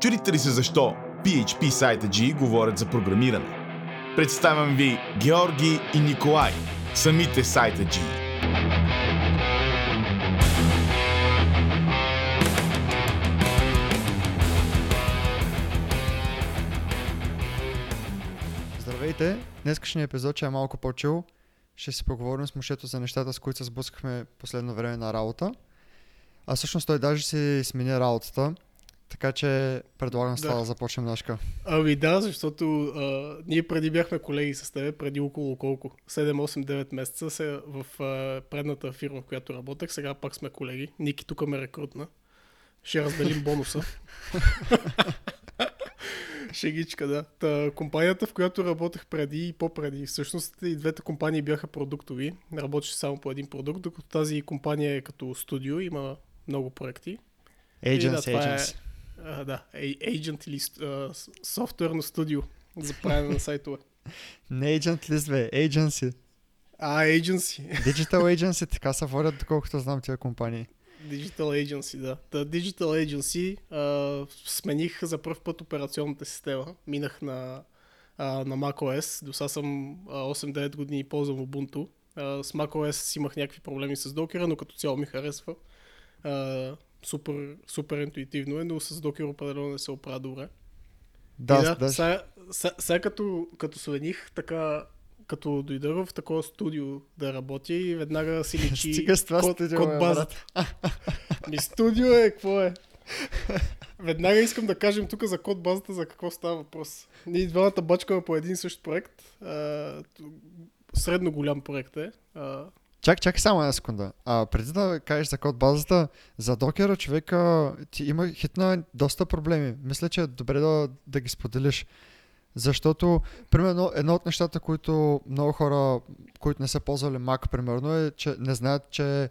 Чудите ли се защо PHP сайта G говорят за програмиране? Представям ви Георги и Николай, самите сайта G. Здравейте! Днескашният епизод ще е малко по-чил. Ще си поговорим с мушето за нещата, с които се сблъскахме последно време на работа. А всъщност той даже си смени работата. Така че предлагам с това Да. да започнем Нашка. Ами да, защото а, ние преди бяхме колеги с тебе, преди около колко? 7-8-9 месеца се, в а, предната фирма, в която работех. Сега пак сме колеги. Ники тук ме рекрутна. Ще разделим бонуса. Шегичка, да. Та, компанията, в която работех преди и по-преди, всъщност и двете компании бяха продуктови. Работеше само по един продукт, докато тази компания е като студио, има много проекти. И да, Agents, е- agents. А, да, agent или софтуерно студио за правене на сайтове. Не agent list, бе, agency. А, agency. Digital agency, така се водят, доколкото знам тия компании. Digital Agency, да. Та Digital Agency а, смених за първ път операционната система. Минах на, а, на macOS. До сега съм а, 8-9 години ползвам Ubuntu. А, с macOS имах някакви проблеми с докера, но като цяло ми харесва. А, супер, супер интуитивно е, но с докер определено не се оправя добре. Да, И да, да, сега, сега, сега като, като смених, така, като дойдох в такова студио да работя и веднага си личи Стига с това код, студио, код базата. Ми студио е, какво е? Веднага искам да кажем тук за код базата за какво става въпрос. Ние двамата бачкаме по един същ проект. А, средно голям проект е. А, Чак, чакай само една секунда. А, преди да кажеш за код базата, за докера човека ти има хитна доста проблеми. Мисля, че е добре да, да ги споделиш. Защото, примерно, едно от нещата, които много хора, които не са ползвали Mac, примерно, е, че не знаят, че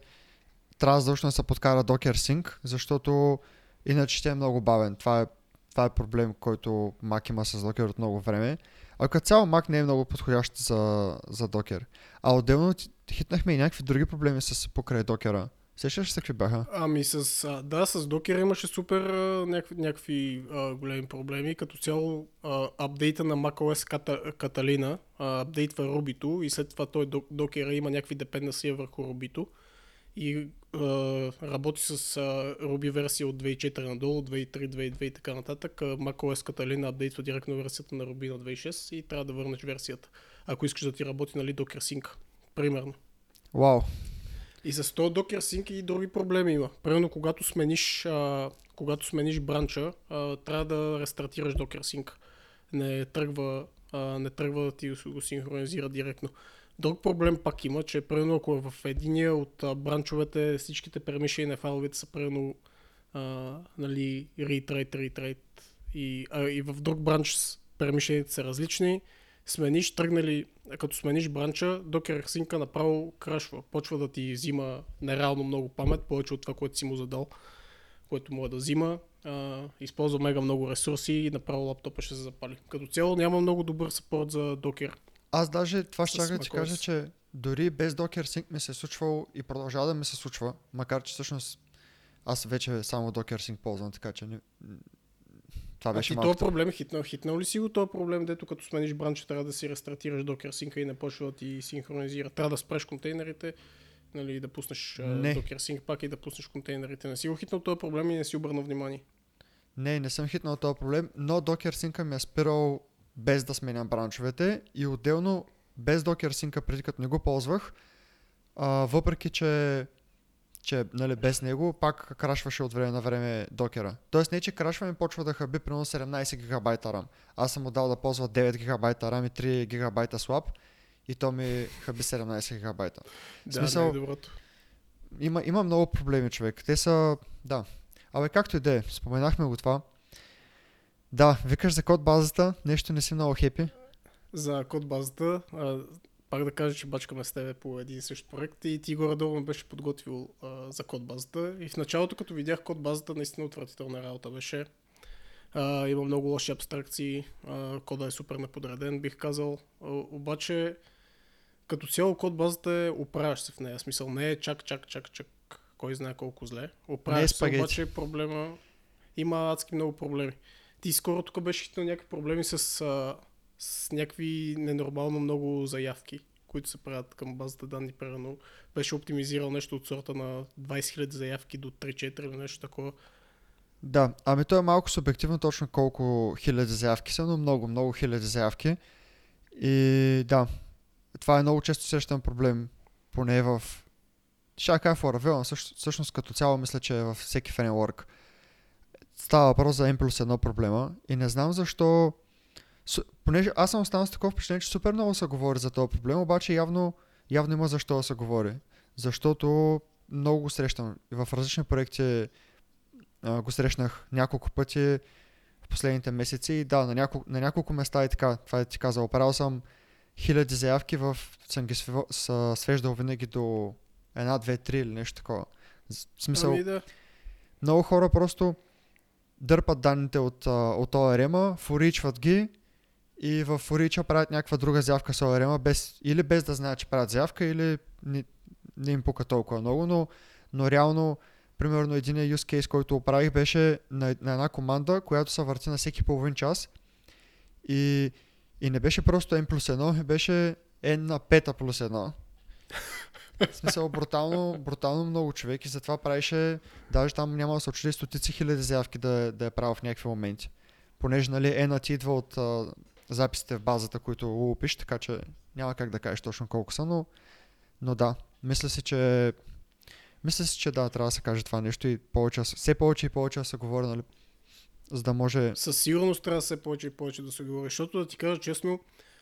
трябва задължително да се подкара Docker Sync, защото иначе ще е много бавен. Това е, това е проблем, който Mac има с Docker от много време. А като цяло Mac не е много подходящ за, за Docker. А отделно ти- хитнахме и някакви други проблеми с покрай докера. Сещаш се какви бяха? Ами с, а, да, с Docker имаше супер а, някакви, някакви а, големи проблеми. Като цяло апдейта на macOS Ката, Catalina а, апдейтва Ruby-то и след това той док- Docker има някакви депенденции върху Ruby-то. И а, работи с а, Ruby версия от 2.4 надолу, 2.3, 2.2 и така нататък. MacOS Catalina апдейтва директно версията на Ruby на 2.6 и трябва да върнеш версията. Ако искаш да ти работи нали, Docker Sync, примерно. Вау. И с този Docker Sync и други проблеми има. Примерно, когато смениш, а, когато смениш бранча, а, трябва да рестартираш Docker Sync. Не тръгва, а, не тръгва да ти го синхронизира директно. Друг проблем пак има, че примерно ако е в единия от а, бранчовете всичките пермишени на файловете са примерно а, нали, read, write и, а, и в друг бранч пермишените са различни, смениш, тръгнали, като смениш бранча, Docker Sync направо крашва. Почва да ти взима нереално много памет, повече от това, което си му задал, което може да взима. А, използва мега много ресурси и направо лаптопа ще се запали. Като цяло няма много добър съпорт за Docker. Аз даже това ще да ти кажа, че дори без Docker Sync ми се е случвало и продължава да ми се случва, макар че всъщност аз вече само Docker Sync ползвам, така че не... това А беше ти малко. този проблем хитнал, хитнал ли си го този проблем, дето като смениш бранча трябва да си рестартираш Docker Sync и не почва да ти синхронизира? Трябва да спреш контейнерите, нали, да пуснеш а, Не. Docker Sync пак и да пуснеш контейнерите. Не си го хитнал този проблем и не си обърнал внимание. Не, не съм хитнал този проблем, но Docker Sync ми е спирал без да сменям бранчовете и отделно без Docker Sync преди като не го ползвах, а, въпреки че, че нали, без него пак крашваше от време на време докера. Тоест не, че крашва ми почва да хаби примерно 17 гигабайта RAM. Аз съм му дал да ползва 9 гигабайта RAM и 3 гигабайта swap и то ми хаби 17 гигабайта. Да, смисъл- не е доброто. Има, има много проблеми, човек. Те са... Да. Абе, както и да е, споменахме го това. Да, викаш за код базата, нещо не си много хепи. За код базата, а, пак да кажа, че бачкаме с тебе по един и същ проект и ти горе-долу беше подготвил а, за код базата. И в началото, като видях код базата, наистина отвратителна работа беше. А, има много лоши абстракции, а, кода е супер неподреден, бих казал. А, обаче, като цяло код базата е оправяш се в нея. Смисъл не е чак, чак, чак, чак, кой знае колко зле. Оправяш се, спагети. обаче проблема... има адски много проблеми. Ти скоро тук беше хитнал някакви проблеми с, а, с някакви ненормално много заявки, които се правят към базата данни. Примерно беше оптимизирал нещо от сорта на 20 000 заявки до 3-4 или нещо такова. Да, ами то е малко субективно точно колко хиляди заявки са, но много, много хиляди заявки. И да, това е много често срещан проблем, поне в... Ще кажа в Laravel, всъщност като цяло мисля, че е във всеки фреймворк. Става въпрос за N плюс едно проблема и не знам защо... Понеже аз съм останал с такова впечатление, че супер много се говори за този проблем, обаче явно, явно има защо да се говори. Защото много го срещам. В различни проекти а, го срещнах няколко пъти в последните месеци и да, на няколко, на няколко места и така, това е ти казал, правил съм хиляди заявки, в, съм ги свеждал винаги до една, две, три или нещо такова. В смисъл, Ами да. много хора просто дърпат данните от, от ORM-а, форичват ги и в форича правят някаква друга заявка с ORM-а, без, или без да знаят, че правят заявка, или не, не им пука толкова много, но, но реално, примерно един use case, който оправих, беше на, на една команда, която се върти на всеки половин час и, и не беше просто N плюс 1, беше N на 5 плюс 1. В смисъл, брутално, брутално много човек и затова правеше, даже там няма да се очуди стотици хиляди заявки да, да е правил в някакви моменти. Понеже, нали, N идва от записите в базата, които лупиш, така че няма как да кажеш точно колко са, но, но да, мисля си, че мисля си, че да, трябва да се каже това нещо и повече, все повече и повече да се говори, нали, за да може... Със сигурност трябва да се повече и повече да се говори, защото да ти кажа честно,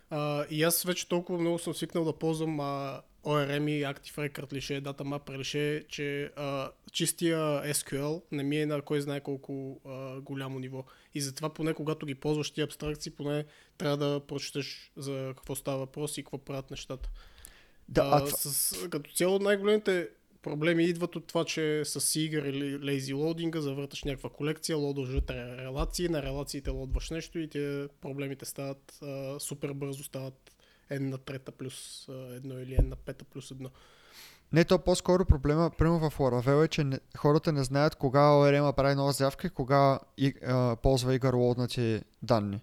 а, и аз вече толкова много съм свикнал да ползвам а, ORM и Active Record лише, Data Mapper лише, че а, чистия SQL не ми е на кой знае колко а, голямо ниво. И затова поне когато ги ползваш тия абстракции, поне трябва да прочетеш за какво става въпрос и какво правят нещата. Да, а, а, с, като цяло най-големите проблеми идват от това, че с Seeger или Lazy Loading завърташ някаква колекция, лодваш вътре релации, на релациите лодваш нещо и те проблемите стават а, супер бързо, стават n на трета плюс едно или n на пета плюс едно. Не, то по-скоро проблема, примерно в Laravel е, че не, хората не знаят кога ORM прави нова заявка и кога и, а, ползва игър лоднати данни.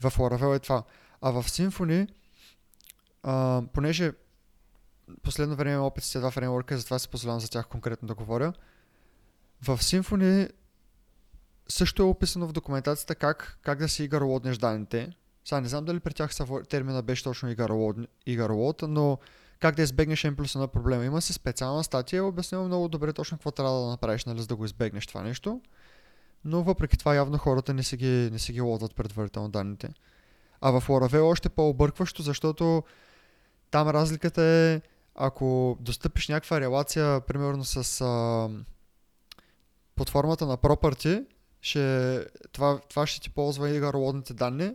В Laravel е това. А в Symfony, а, понеже последно време имам опит с два фреймворка, затова се позволявам за тях конкретно да говоря. В Symfony също е описано в документацията как, как да си игър лоднеш данните. Сега не знам дали при тях са термина беше точно игър лод, игър лод, но как да избегнеш N плюс на проблема. Има си специална статия, обяснила много добре точно какво трябва да направиш, нали, за да го избегнеш това нещо. Но въпреки това явно хората не си ги, не си ги лодват предварително данните. А в Laravel е още по-объркващо, защото там разликата е, ако достъпиш някаква релация, примерно с а, под формата на property, ще, това, това ще ти ползва и лодните данни,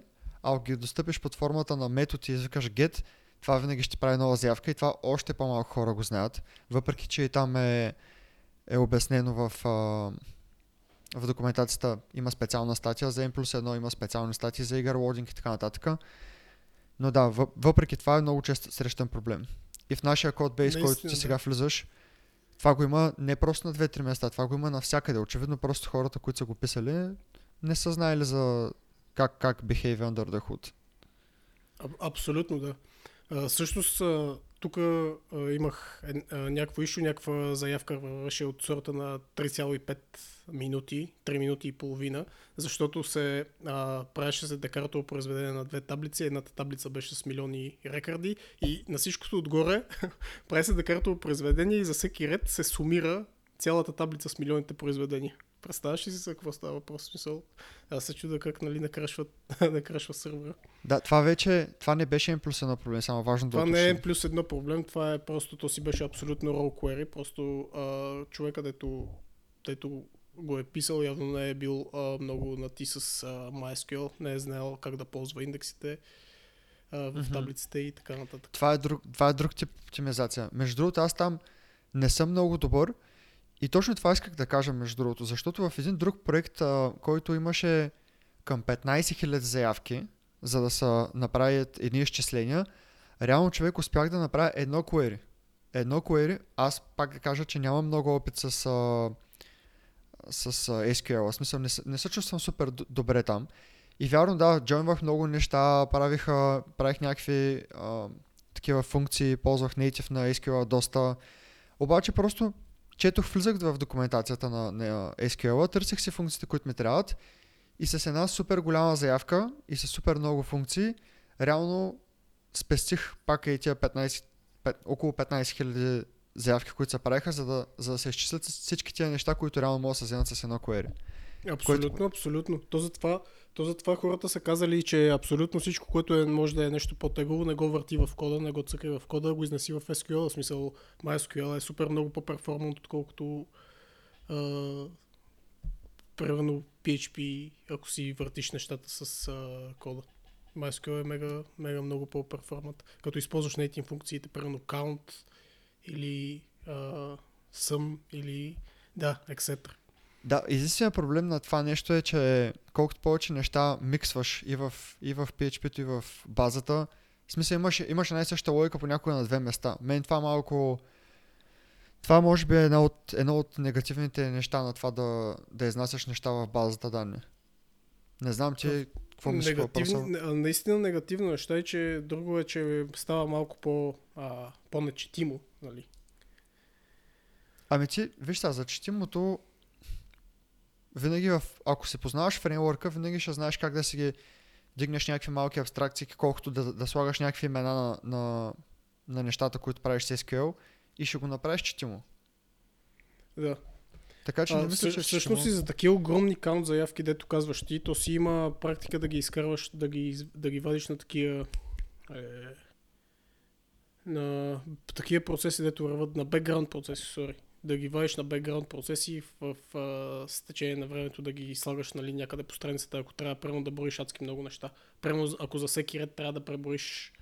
ако ги достъпиш под формата на метод и извикаш get, това винаги ще прави нова заявка и това още по-малко хора го знаят, въпреки че и там е, е обяснено в, а, в документацията има специална статия за M плюс 1, има специални статии за игър лодинг и така нататък. Но да, въп- въпреки това е много често срещан проблем. И в нашия кодбейс, който ти да. сега влизаш, това го има не просто на 2-3 места, това го има навсякъде. Очевидно просто хората, които са го писали, не са знаели за как, как behave under the hood. А, абсолютно да. А, всъщност, тук имах е, някакво ишу, някаква заявка вървеше от сорта на 3,5 минути, 3 минути и половина, защото се а, правеше се декаратово произведение на две таблици. Едната таблица беше с милиони рекорди и на всичкото отгоре прави се декаратово произведение и за всеки ред се сумира цялата таблица с милионите произведения. Представяш ли си за какво става въпрос? Смисъл, аз се чуда как нали накрашват, накрашва сървъра. Да, това вече, това не беше им плюс едно проблем, само важно Това да не е уточним. плюс едно проблем, това е просто, то си беше абсолютно raw query, просто а, човека, дето, дето го е писал, явно не е бил а, много нати с а, MySQL, не е знаел как да ползва индексите а, в Мгм. таблиците и така нататък. Това е, друг, това е друг тип оптимизация. Между другото, аз там не съм много добър и точно това исках да кажа, между другото, защото в един друг проект, а, който имаше към 15 000 заявки, за да се направят едни изчисления, реално човек успях да направя едно query. Едно query, аз пак да кажа, че нямам много опит с, а, с а, SQL. В смисъл не, не се чувствам супер добре там. И вярно, да, джойнвах много неща, правих, правих някакви а, такива функции, ползвах native на SQL доста. Обаче просто четох, влизах в документацията на, на SQL, търсих си функциите, които ми трябват и с една супер голяма заявка и с супер много функции, реално спестих пак и тия 15, пет, около 15 000 заявки, които се правиха, за да, за да се изчислят всички тия неща, които реално могат да се вземат с едно query. Абсолютно, абсолютно. То затова, то затова хората са казали, че абсолютно всичко, което е, може да е нещо по-тегло, не го върти в кода, не го цъкай в кода, го изнеси в SQL. В смисъл, MySQL е супер много по-перформант, отколкото а, примерно PHP, ако си въртиш нещата с а, кода. MySQL е мега, мега много по-перформант. Като използваш native функциите, примерно count или а, sum или да, etc. Да, единственият проблем на това нещо е, че колкото повече неща миксваш и в, и в PHP-то, и в базата, в смисъл имаш, имаш една и съща логика по някоя на две места. Мен това малко... Това може би е едно от, едно от негативните неща на това да, да изнасяш неща в базата данни. Не знам ти какво мислиш по въпроса. Наистина негативно неща е, че друго е, че става малко по, а, по-нечетимо. Нали? Ами ти, виж сега, за четимото, винаги в, ако се познаваш фреймворка, винаги ще знаеш как да си ги дигнеш някакви малки абстракции, колкото да, да слагаш някакви имена на, на, на нещата, които правиш с SQL и ще го направиш четимо. Да. Така че не А, мисля, всъщ- че всъщност и за такива огромни каунт заявки, дето казваш ти, то си има практика да ги изкарваш, да ги, да ги вадиш на такива е, на такива процеси, дето върват на бекграунд процеси, сори. Да ги вадиш на бекграунд процеси в, в, с течение на времето да ги слагаш нали, някъде по страницата, ако трябва примерно да броиш адски много неща. Примерно ако за всеки ред трябва да преброиш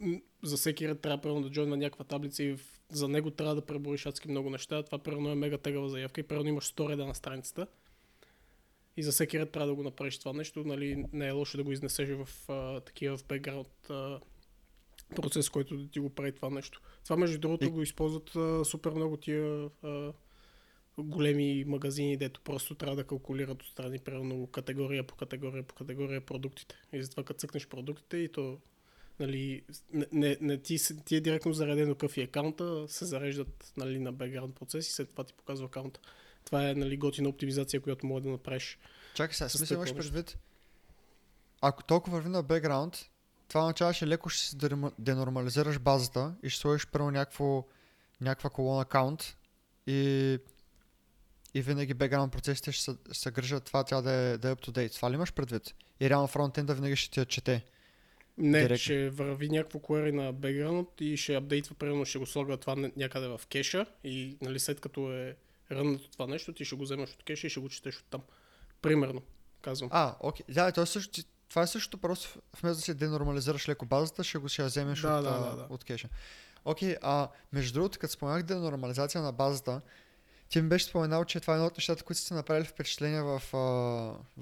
м, за всеки ред трябва примерно да джойна някаква таблица и за него трябва да преброиш адски много неща. Това примерно е мега тегава заявка и примерно имаш 100 реда на страницата. И за всеки ред трябва да го направиш това нещо. Нали, не е лошо да го изнесеш в а, такива в бекграунд а, процес, който да ти го прави това нещо. Това между другото И- го използват а, супер много тия а, големи магазини, дето просто трябва да калкулират отстрани, примерно категория по категория по категория продуктите. И затова като цъкнеш продуктите и то нали, не, не, не ти, ти е директно заредено какъв е акаунта, се зареждат нали, на бекграунд процес и след това ти показва акаунта. Това е нали, готина оптимизация, която може да направиш. Чакай сега, смисъл имаш предвид. Ако толкова върви на бекграунд, това означава, че леко ще си денормализираш базата и ще сложиш първо някакво, някаква колона count и, и винаги бекграунд процесите ще се, грижат това тя да е, да е up to date. Това ли имаш предвид? И реално фронтенда винаги ще ти я чете. Не, Директно. ще върви някакво query на бекграунд и ще апдейтва, примерно ще го слага това ня- някъде в кеша и нали, след като е рънато това нещо, ти ще го вземеш от кеша и ще го четеш от там. Примерно, казвам. А, окей. Да, то е също, това е същото, просто вместо да си денормализираш леко базата, ще го ще я вземеш Да, от, да, да, да. от кеша. Окей, а между другото, като споменах денормализация на базата, ти ми беше споменал, че това е едно от нещата, които сте направили впечатление в, а,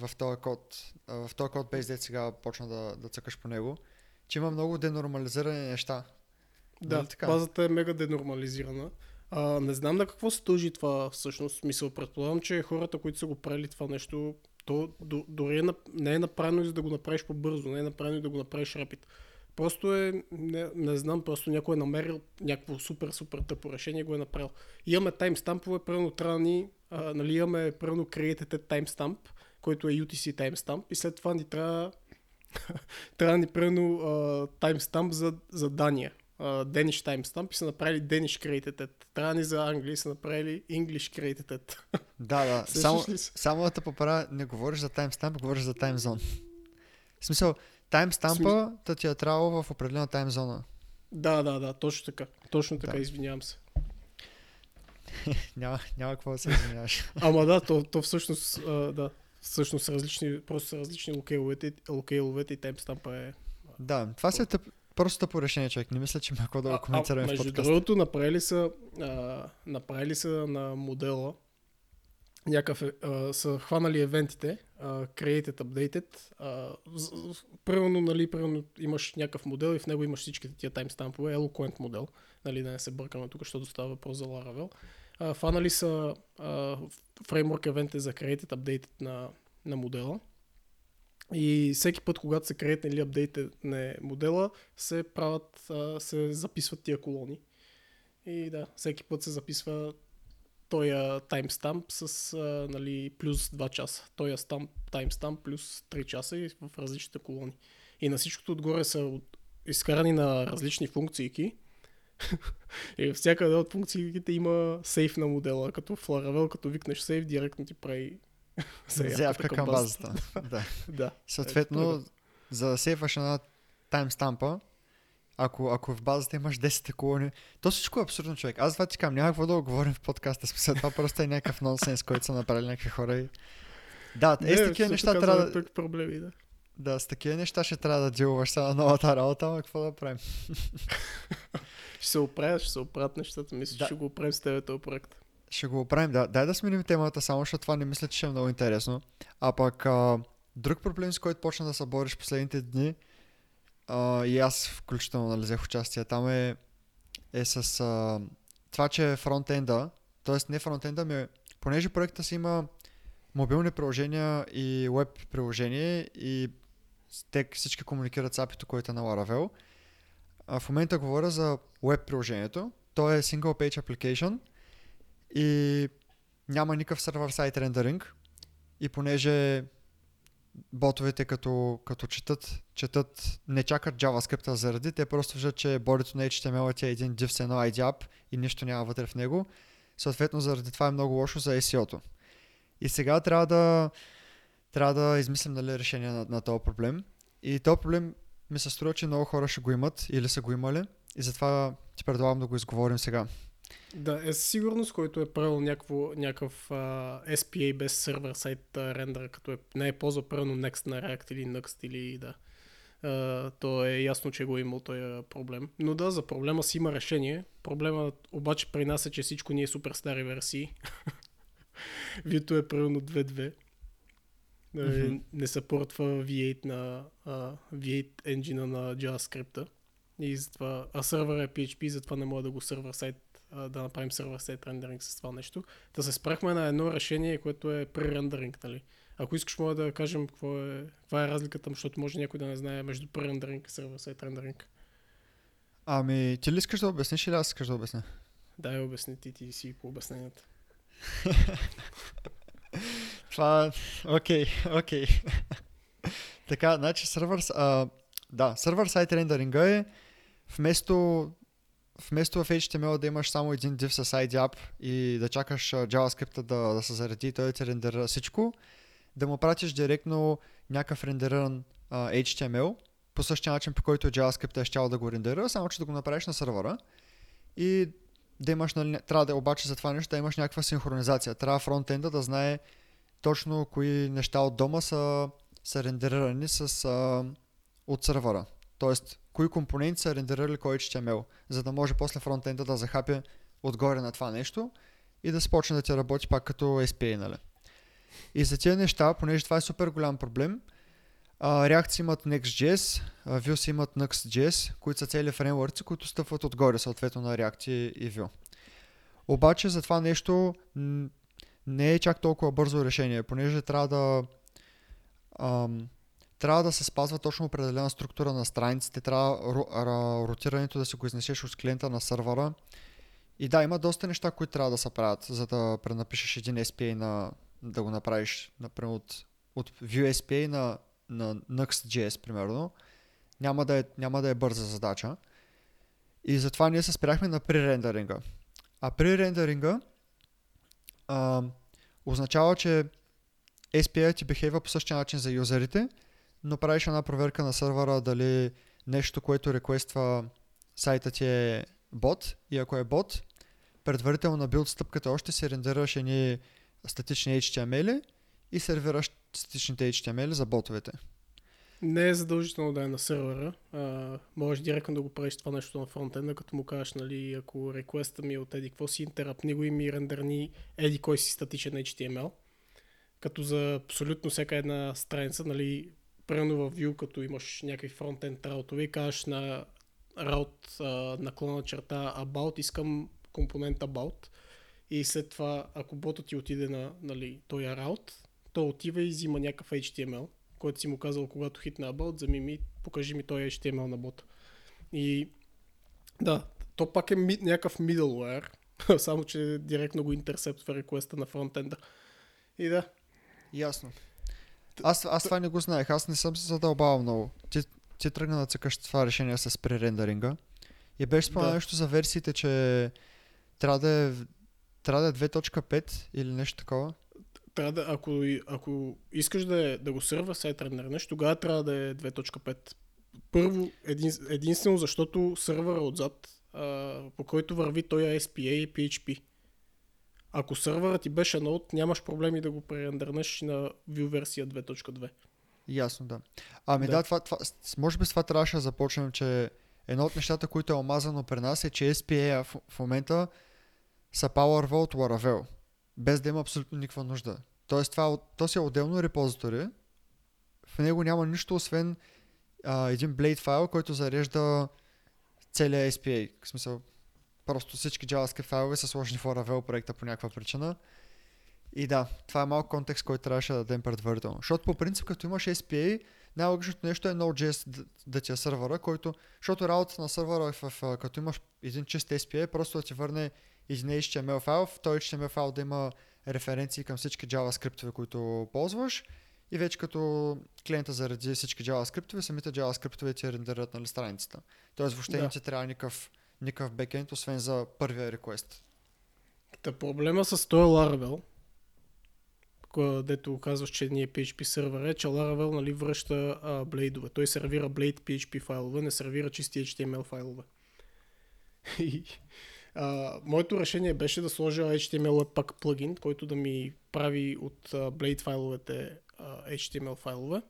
в този код, а, в този код бейс, дет сега почна да, да цъкаш по него, че има много денормализирани неща. Да, Нали така? базата е мега денормализирана. А, не знам на какво се дължи това всъщност. Мисъл, предполагам, че хората, които са го правили това нещо, то до, дори е, не е направено и за да го направиш по-бързо, не е направено и да го направиш рапид. Просто е, не, не знам, просто някой е намерил някакво супер, супер тъпо решение и го е направил. Имаме таймстампове, примерно трябва ни, а, нали, имаме примерно created timestamp, който е UTC timestamp и след това ни трябва трябва ни примерно таймстамп за, за Дания. Uh, Danish timestamp и са направили Danish created at. Трябва ни за Англия и са направили English created at. Да, да. Само, само да те поправя, не говориш за таймстамп, говориш за таймзон. В смисъл, таймстампа да ти е трябвало в определена таймзона. Да, да, да, точно така. Точно така, Да. извинявам се. Няма, няма какво да се извиняваш. Ама да, то, то всъщност, а, да, всъщност са различни, просто са различни локейловете, локейловете и таймстампа е... Да, това е тъп, просто тъпо решение, човек. Не мисля, че има какво да го а, коментираме в подкаста. другото, направили са, а, направили са на модела някакъв, е, а, са хванали евентите, а, created, updated, а, примерно, нали, примерно имаш някакъв модел и в него имаш всичките тия таймстампове, eloquent модел, нали, да не се бъркаме тук, защото става въпрос за Laravel. А, фанали са а, Framework Event е за Created Updated на, на модела. И всеки път, когато се create или апдейт на модела, се правят, се записват тия колони. И да, всеки път се записва тоя таймстамп с нали, плюс 2 часа. Стамп, таймстамп плюс 3 часа и в различните колони. И на всичкото отгоре са изкарани на различни функции. и всяка една от функциите има сейф на модела, като в Laravel, като викнеш сейф, директно ти прави Заявка към базата. да. Да. Съответно, Ето, за да сейваш една таймстампа, ако, ако в базата имаш 10 колони, то всичко е абсурдно, човек. Аз това ти казвам, няма какво да го говорим в подкаста. Смисъл, това просто е някакъв нонсенс, който са направили някакви хора. И... Да, е, с такива неща трябва да... Проблеми, да. Да, с такива неща ще трябва да дилваш сега на новата работа, ама какво да правим? Ще се оправят, ще се оправят нещата. Мисля, Да. че ще го оправим с тебе този проект. Ще го оправим, да. Дай да сменим темата, само защото това не мисля, че ще е много интересно. А пък а, друг проблем, с който почна да се бориш последните дни, а, и аз включително нали, участие там е, е с а, това, че фронтенда, т.е. не фронтенда, ми, понеже проекта си има мобилни приложения и веб приложение и те всички комуникират с апито, което е на Laravel. А в момента говоря за веб приложението. То е Single Page Application и няма никакъв сервер-сайт рендеринг. И понеже ботовете като, като четат, четат, не чакат JavaScript заради, те просто виждат, че бодито на HTML е един div с едно ID app и нищо няма вътре в него. Съответно, заради това е много лошо за SEO-то. И сега трябва да, трябва да измислим нали, решение на, на този проблем. И този проблем ми се струва, че много хора ще го имат или са го имали. И затова ти предлагам да го изговорим сега. Да, е със сигурност, който е правил някакво, някакъв а, SPA без сервер сайт рендър, като е, не е ползвал правилно Next на React или Next или да. А, то е ясно, че го е имал този проблем. Но да, за проблема си има решение. Проблема обаче при нас е, че всичко ни е супер стари версии. Vue е правилно 2.2. Нали, Мгм. Не съпортва V8 на а, V8 engine на JavaScript. И затова, а сервер е PHP, затова не мога да го сервер сайт, а, да направим сервер сайт рендеринг с това нещо. Да се спрахме на едно решение, което е пререндеринг, нали? Ако искаш, мога да кажем какво е, каква е разликата, защото може някой да не знае между пререндеринг и сервер сайт рендеринг. Ами, ти ли искаш да обясниш или аз искаш да обясня? Дай обясни ти, ти си по обясненията. Това, окей, окей. така, значи сервер, а, да, сервер сайт рендеринга е вместо, вместо в HTML да имаш само един div с ID app и да чакаш JavaScript да, да се зареди и той да ти рендерира всичко, да му пратиш директно някакъв рендериран а, HTML по същия начин, по който JavaScript е щял да го рендерира, само че да го направиш на сервера и да имаш, нали, трябва да обаче за това нещо да имаш някаква синхронизация. Трябва фронтенда да знае точно кои неща от дома са, са рендерирани с, а, от сервера. Тоест, кои компоненти са рендерирали кой HTML, за да може после фронтенда да захапе отгоре на това нещо и да започне да ти работи пак като SPA, нали? И за тези неща, понеже това е супер голям проблем, React имат Next.js, Vue имат Next.js, които са цели фреймворци, които стъпват отгоре съответно на React и, Vue. Обаче за това нещо не е чак толкова бързо решение, понеже трябва да ам, трябва да се спазва точно определена структура на страниците, трябва ро- ра- ротирането да си го изнесеш от клиента на сървъра. И да, има доста неща, които трябва да се правят, за да пренапишеш един SPA на, да го направиш, например, от, от Vue SPA на, на Next.js, примерно. Няма да, е, няма да е бърза задача. И затова ние се спряхме на пререндеринга. А пререндеринга а, означава, че SPA ти бихейва по същия начин за юзерите, но правиш една проверка на сървъра дали нещо, което реквества сайта ти е бот и ако е бот, предварително на билд стъпката още си рендерираш едни статични HTML и сервираш статичните HTML за ботовете. Не е задължително да е на сервера. А, можеш директно да го правиш това нещо на фронтенда, като му кажеш, нали, ако реквеста ми е от еди какво си, интерапни го и ми рендерни еди кой си статичен HTML. Като за абсолютно всяка една страница, нали, примерно в Vue, като имаш някакви фронтенд раутове кажеш на раут наклона черта about, искам компонент about и след това, ако бота ти отиде на нали, този раут, то отива и взима някакъв HTML, който си му казал, когато хитне абот, вземи ми, покажи ми този HTML на бота. И да, то пак е ми, някакъв middleware, само че директно го интерсептва реквеста на фронтенда. И да, Ясно. Аз, аз това не го знаех, аз не съм се задълбавал много. Ти, ти тръгна да цъкаш това решение с пререндеринга. И беше споменал Да. нещо за версиите, че трябва да е, трябва да е 2.5 или нещо такова. трябва да, ако, ако искаш да, е, да го сърва сайт рендернеш, тогава трябва да е 2.5. Първо, един, единствено защото сървъра отзад, а, по който върви той е SPA и PHP. Ако сървърът ти беше Node, нямаш проблеми да го пререндернеш на Vue версия 2.2. Ясно, да. Ами да, Да. това, това, може би с това трябваше да започнем, че едно от нещата, които е омазано при нас е, че SPA в, в момента са Powerval от Laravel, без да има абсолютно никаква нужда. Тоест това, е то си е отделно репозитори, в него няма нищо, освен а, един Blade файл, който зарежда целият SPA. В смисъл, просто всички JavaScript файлове са сложени в Laravel проекта по някаква причина. И да, това е малко контекст, който трябваше да дадем предварително. Защото по принцип, като имаш SPA, най-логичното нещо е Node.js да, да ти е сървъра, който, защото работата на сървъра е в, като имаш един чист SPA, просто да ти върне един HTML файл, в този HTML файл да има референции към всички JavaScript, които ползваш и вече като клиента заради всички JavaScript, самите JavaScript ти рендерират нали, страницата. Тоест въобще Да. не ти трябва никакъв, никакъв бекенд, освен за първия реквест. Та проблема с този Laravel, дето казваш, че ние PHP сервер е, че Laravel нали, връща а, блейдове. Той сервира Blade PHP файлове, не сервира чисти HTML файлове. И, а, моето решение беше да сложа HTML Webpack плагин, който да ми прави от а, Blade файловете а, HTML файлове.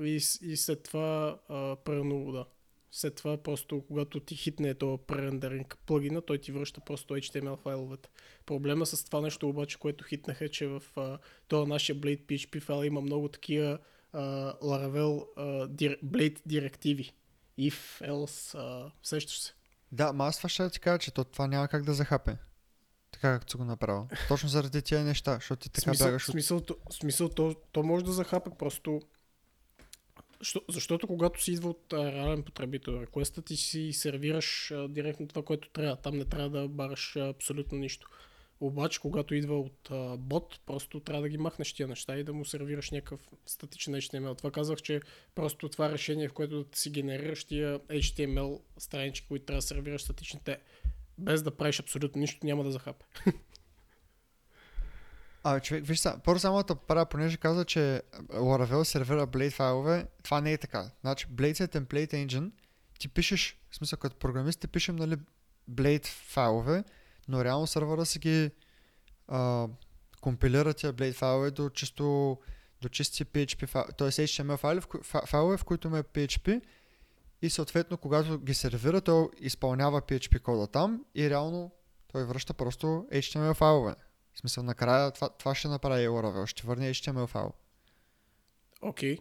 И, и след това, а, примерно, да, след това просто, когато ти хитне този пререндеринг плагина, той ти връща просто HTML файловете. Проблема с това нещо обаче, което хитнах е, че в а, този нашия Blade PHP файл има много такива а, Laravel а, дир, Blade директиви. If, else, а, сещаш се. Да, ма аз това ще ти кажа, че то, това няма как да захапе. Така както си го направил. Точно заради тия неща, защото ти така смисъл, бягаш от... смисъл, то, смисъл то, то може да захапе просто Защо, защото когато си идва от а, реален потребител реквеста, ти си сервираш а, директно това, което трябва. Там не трябва да бараш а, абсолютно нищо. Обаче, когато идва от а, бот, просто трябва да ги махнеш тия неща и да му сервираш някакъв статичен HTML. Това казах, че просто това решение, в което да си генерираш тия HTML странички, които трябва да сервираш статичните, без да правиш абсолютно нищо, няма да захапе. А, човек, виж са, първо само да правя, понеже каза, че Laravel сервира Blade файлове, това не е така. Значи, Blade е template engine, ти пишеш, в смисъл като програмист, ти пишем, нали, Blade файлове, но реално сервера си ги а, компилира тия Blade файлове до чисто до чисти PHP файлове, т.е. HTML файлове, файлове, в които има PHP и съответно, когато ги сервира, той изпълнява PHP кода там и реално той връща просто HTML файлове. В смисъл, накрая това, това ще направи Laravel, ще върне HTML файл. Окей. Okay.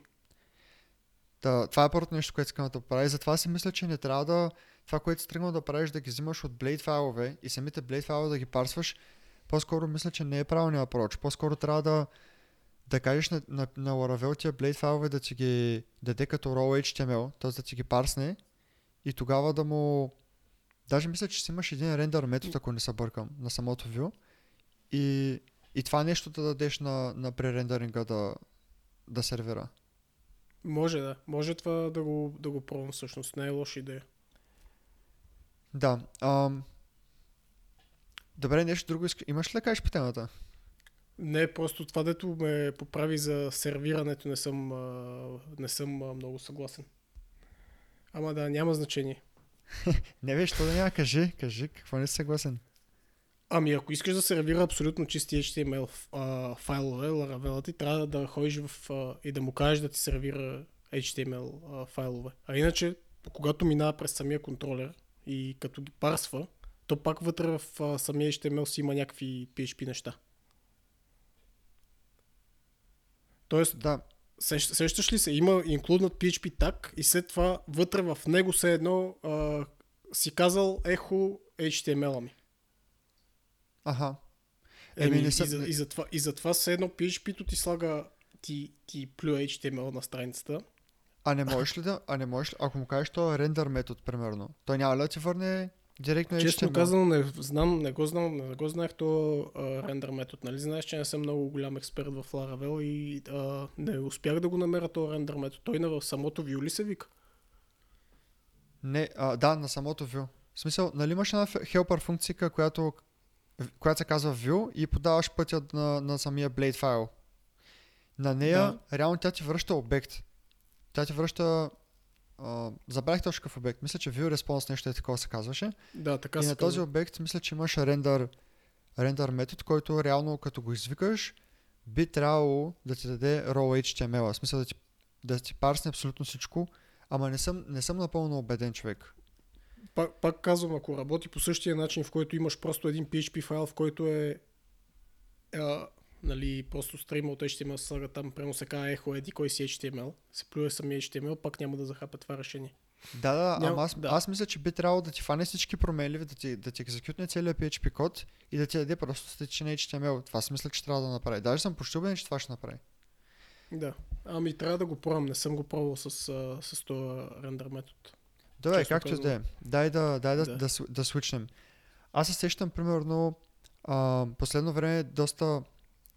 Та, това е първото нещо, което искам да прави. Затова си мисля, че не трябва да... Това, което си тръгнал да правиш, да ги взимаш от Blade файлове и самите Blade файлове да ги парсваш, по-скоро мисля, че не е правилният approach. По-скоро трябва да, да кажеш на, на, на Laravel тия Blade файлове да ти ги даде като raw HTML, т.е. да ти ги парсне и тогава да му... Даже мисля, че си имаш един рендър метод, ако не се бъркам, на самото view. И, и това нещо да дадеш на, на пререндеринга да, да сервира. Може да. Може това да го, да го пробвам всъщност. Не е лоша идея. Да. Ам... Добре, нещо друго иска. Имаш ли да кажеш по темата? Не, просто това, дето ме поправи за сервирането, не съм, а, не съм а, много съгласен. Ама да, няма значение. Не виж, то да няма. Кажи, кажи, какво не си съгласен. Ами ако искаш да сервира абсолютно чисти HTML а, файлове, Laravel ти трябва да ходиш в, а, и да му кажеш да ти сервира HTML а, файлове. А иначе, когато минава през самия контролер и като ги парсва, то пак вътре в а, самия HTML си има някакви PHP неща. Тоест, Да, Сещ, сещаш ли се, има included PHP tag и след това вътре в него все едно а, си казал ехо HTML-а ми. Аха. Еми, Еми, не и, съм- за, и, затова, и затова все едно PHP-то ти слага, ти, ти плюе HTML на страницата. А не можеш ли да, а не можеш ли, ако му кажеш то е рендър метод, примерно, той няма ли да ти върне директно Честно HTML? казано, не знам, не го знам, не го знаех то рендър метод. Нали знаеш, че не съм много голям експерт в Laravel и а, не успях да го намеря този рендър метод. Той на в самото view ли се вика? Не, а, да, на самото view. В смисъл, нали имаш една helper функция, която, която се казва view и подаваш пътя на, на самия blade файл. На нея, реално тя ти връща обект. Тя ти връща... А, забравих точно какъв обект. Мисля, че view response нещо е такова се казваше. Да, така и се на този казва. обект мисля, че имаш рендър, рендър метод, който реално като го извикаш, би трябвало да ти даде raw HTML. В смисъл да ти, да ти парсне абсолютно всичко, ама не съм, не съм напълно убеден човек. Пак, пак казвам, ако работи по същия начин, в който имаш просто един PHP файл, в който е а, нали, просто стрима от HTML слага там, прямо се казва ехо еди кой си HTML, се плюе самия HTML, пак няма да захапе това решение. Да, да, Ням- ама аз, да. аз мисля, че би трябвало да ти фане всички променливи, да ти, да ти екзекютне целият PHP код и да ти даде просто статичен HTML. Това си мисля, че трябва да направи. Даже съм почти убеден, че това ще направи. Да. Ами трябва да го пробвам, не съм го пробвал с, а, с този рендър метод. Добре, както и да е. Дай да, дай да, Да. да. Да, св- да свичнем. Аз се сещам, примерно, а, последно време доста,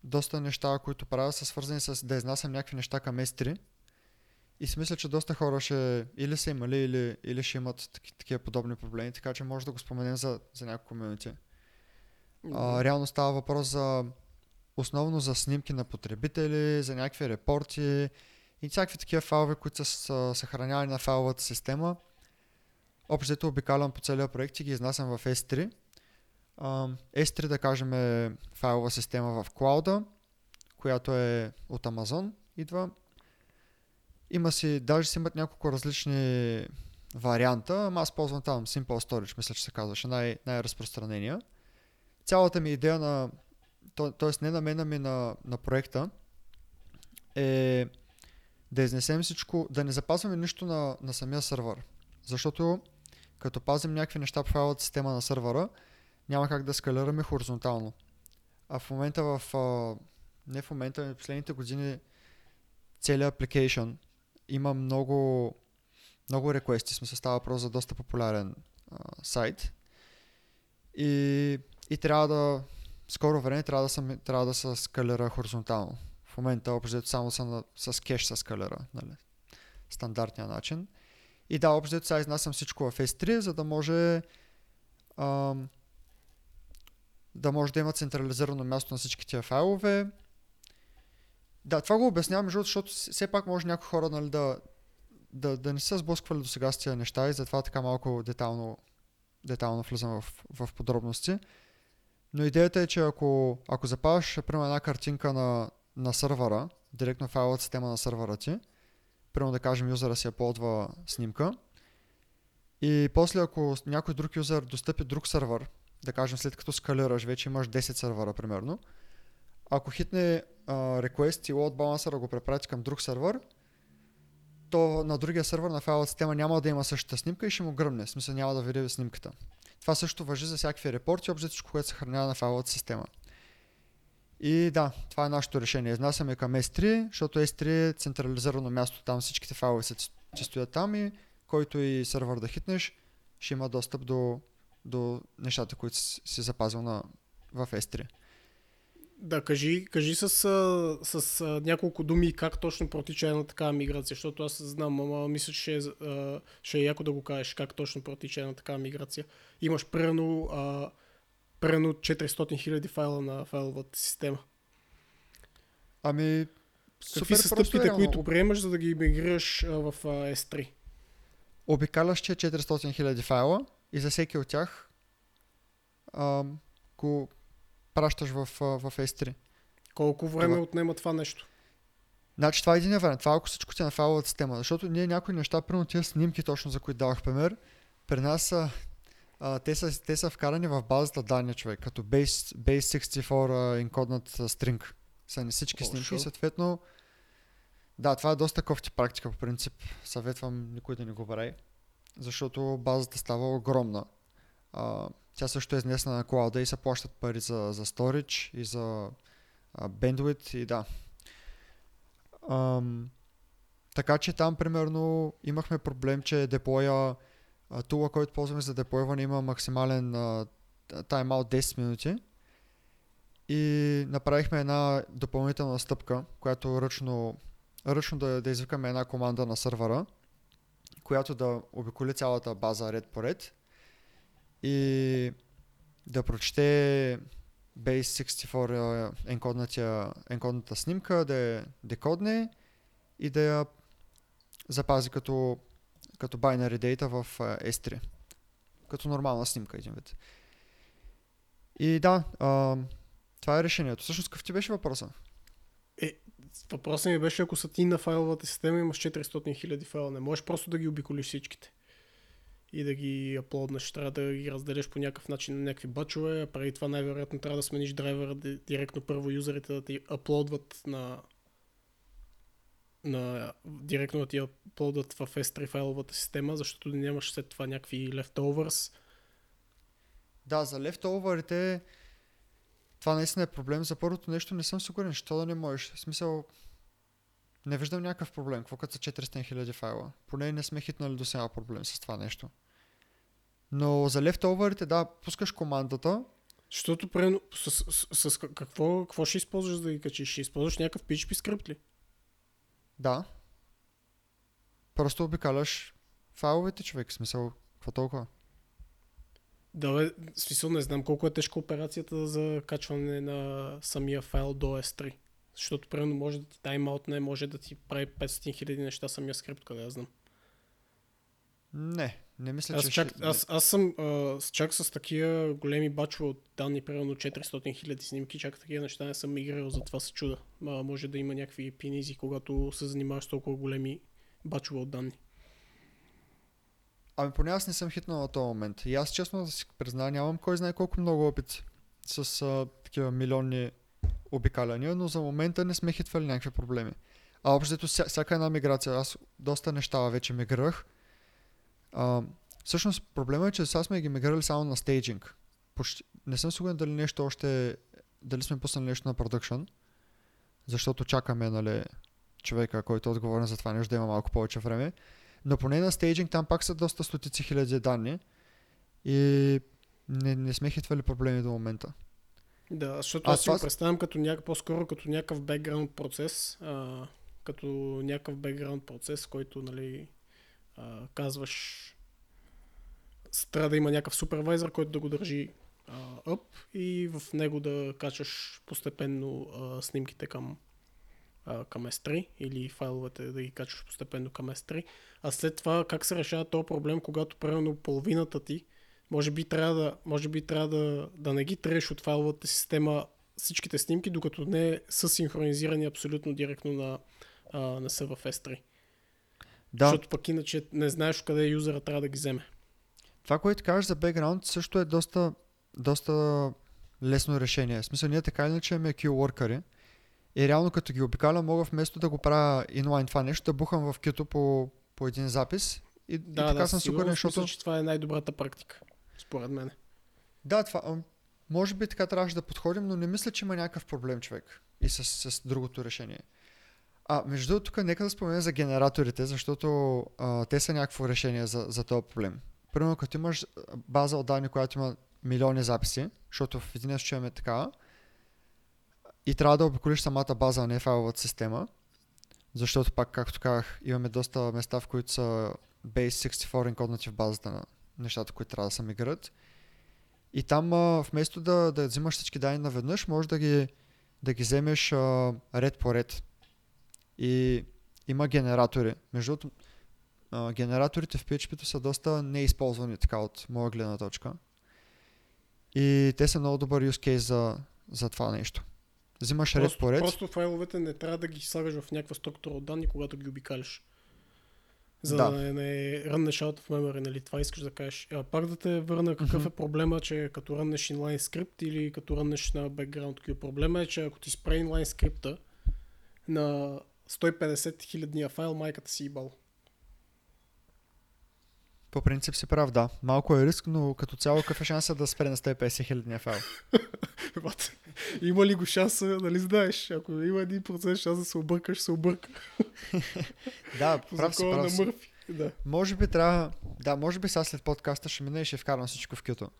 доста неща, които правя, са свързани с да изнасям някакви неща към S3. И си мисля, че доста хора ще или са имали, или, или ще имат таки, такива подобни проблеми, така че може да го споменем за, за няколко минути. А, реално става въпрос за основно за снимки на потребители, за някакви репорти и всякакви такива файлове, които са съхранявани на файловата система. Общо обикалям по целия проект и ги изнасям в S3. А, S3 да кажем е файлова система в клауда, която е от Amazon, идва. Има си, даже си имат няколко различни варианта, ама аз ползвам там Simple Storage, мисля, че се казваше, най- най-разпространения. Цялата ми идея на, т.е. не на мен, ами на, на проекта, е да изнесем всичко, да не запазваме нищо на, на самия сървър. Защото като пазим някакви неща по файловата система на сървъра, няма как да скалираме хоризонтално. А в момента в... Не в момента, ами в последните години целият application има много много реквести, смисъл става въпрос за доста популярен а, сайт. И, и трябва да, скоро време трябва да, съм, трябва да се скалира хоризонтално. В момента общо само са на, с кеш се скалира, нали? стандартния начин. И да, общо сега изнасям всичко в S3, за да може ам, да може да има централизирано място на всички тия файлове. Да, това го обяснявам, защото все пак може някои хора нали, да, да, да не са сблъсквали до сега с тия неща и затова така малко детално, детално влизам в, в подробности. Но идеята е, че ако, ако запаваш, примерно, една картинка на, на сървъра, директно файловата система на сървъра ти, примерно да кажем юзера си я ползва снимка, и после ако някой друг юзер достъпи друг сървър, да кажем след като скалираш, вече имаш 10 сървъра примерно, ако хитне request и load balancer го препрати към друг сървър, то на другия сървър на файловата система няма да има същата снимка и ще му гръмне. В смисъл няма да види снимката. Това също въжи за всякакви репорти, общо всичко, което се съхранява на файловата система. И да, това е нашето решение. Изнасяме към S3, защото S3 е централизирано място. Там всичките файлове се че стоят там и който и сървър да хитнеш, ще има достъп до, до нещата, които си запазил на, в S3. Да, кажи, кажи с, с а, няколко думи как точно протича една такава миграция, защото аз знам, ама мисля, че ще, е, ще е яко да го кажеш как точно протича една такава миграция. Имаш прено, прено 400 000 файла на файловата система. Ами, Какви са просто стъпките, реално. които приемаш, за да ги мигрираш а, в а, S3? обикаляш че 400 000 файла и за всеки от тях ам, го пращаш в, а, в S3. Колко време Това- отнема това нещо? Значи това е един вариант. Това е ако всичко ти е на файловата система. Защото ние някои неща, примерно тия снимки, точно за които давах пример, при нас са, а, те, са, те са вкарани в базата данни човек, като base, base 64 а, encodnat а, string. Са ни всички снимки и съответно да, това е доста кофти практика по принцип. Съветвам никой да не го прави, защото базата става огромна. А, тя също е изнесена на клауда и се плащат пари за, за storage и за а, bandwidth и да. Ам, така че там примерно имахме проблем, че деплоя тула, който ползваме за деплойване има максимален тайм-аут 10 минути. И направихме една допълнителна стъпка, която ръчно, ръчно да, да извикаме една команда на сървъра, която да обиколи цялата база ред по ред и да прочете Base64 енкодната снимка, да я декодне и да я запази като, като binary data в S3. Като нормална снимка един вид. И да, а, това е решението. Всъщност какъв ти беше въпроса? Е, въпросът ми беше, ако са ти на файловата система имаш 400 000 файла, не можеш просто да ги обиколиш всичките и да ги аплоднеш. Трябва да ги разделиш по някакъв начин на някакви бачове, а преди това най-вероятно трябва да смениш драйвера директно първо юзерите да ти аплодват на на, директно да ти аплодват в S3 файловата система, защото нямаш след това някакви leftovers. Да, за leftoverите това наистина е проблем. За първото нещо не съм сигурен, що да не можеш. В смисъл, не виждам някакъв проблем. Какво като са 400 000 файла? Поне не сме хитнали до сега проблем с това нещо. Но за leftoverите, да, пускаш командата. Защото прено, с, с, с, какво, какво ще използваш да ги качиш? Ще използваш някакъв PHP скрипт ли? Да. Просто обикаляш файловете, човек. В смисъл, какво толкова? Да, бе, смисъл не знам колко е тежка операцията за качване на самия файл до S3. Защото, примерно, може да ти не може да ти прави 500 хиляди неща самия скрипт, къде я знам. Не, не мисля, аз че чак, ще... аз, аз съм а, чак с такива големи бачове от данни, примерно 400 хиляди снимки, чак такива неща не съм играл, затова се чуда. А, може да има някакви пинизи, когато се занимаваш с толкова големи бачове от данни. Ами поне аз не съм хитнал на този момент. И аз честно да си призная, нямам кой знае колко много опит с а, такива милионни обикаляния, но за момента не сме хитвали някакви проблеми. А общото вся, всяка една миграция, аз доста неща вече миграх. А, всъщност проблема е, че сега сме ги миграли само на стейджинг. Почти, не съм сигурен дали нещо още, дали сме пуснали нещо на продъкшн, защото чакаме, нали, човека, който е отговорен за това нещо, да има малко повече време. Но поне на стейджинг там пак са доста стотици хиляди данни и не, не сме хитвали проблеми до момента. Да, защото а, аз си това... го представям като няк... по-скоро като някакъв бекграунд процес, а, като някакъв бекграунд процес, който нали, а, казваш трябва да има някакъв супервайзър, който да го държи а, и в него да качаш постепенно а, снимките към, а, към S3 или файловете да ги качваш постепенно към S3. А след това как се решава този проблем, когато примерно половината ти може би трябва да, може би трябва да, да не ги треш от файловата система всичките снимки, докато не са синхронизирани абсолютно директно на, а, на в S3. Да. Защото пък иначе не знаеш къде юзера трябва да ги вземе. Това, което кажеш за бекграунд, също е доста, доста лесно решение. В смисъл, ние така или иначе имаме Q-workъри и реално като ги обикалям, мога вместо да го правя инлайн това нещо, да бухам в Q по, по един запис и, да, и така да, съм сигурен, защото... че това е най-добрата практика според мен. Да, това, може би така трябваше да подходим, но не мисля, че има някакъв проблем човек и с, с другото решение. А, между другото, тук нека да споменем за генераторите, защото а, те са някакво решение за, за този проблем. Примерно, като имаш база от данни, която има милиони записи, защото в един случай имаме такава, и трябва да обиколиш самата база, а не файловата система, защото пак, както казах, имаме доста места, в които са Base64 енкоднати в базата на, нещата, които трябва да се мигрират. И там а, вместо да, да взимаш всички данни наведнъж, може да ги, да ги вземеш а, ред по ред. И има генератори. Между другото, генераторите в PHP са доста неизползвани така от моя гледна точка. И те са много добър use case за, за това нещо. Взимаш просто, ред по ред. Просто файловете не трябва да ги слагаш в някаква структура от данни, когато ги обикаляш. За да, да не ръннеш out of memory, нали? Това искаш да кажеш. А пак да те върна какъв е проблема, че като ръннеш inline скрипт или като ръннеш на background queue. Проблема е, че ако ти спре inline скрипта на 150 хилядния файл, майката си ибал. По принцип си прав, да. Малко е риск, но като цяло какъв е шанса да спре на 150 хилядния файл? Има ли го шанса, нали знаеш? Ако има 1% шанс да се объркаш, се обърка. Да, По прав си, прав си. Мърфи. Да. Може би трябва... Да, може би сега след подкаста ще мина и ще вкарам всичко в кюто.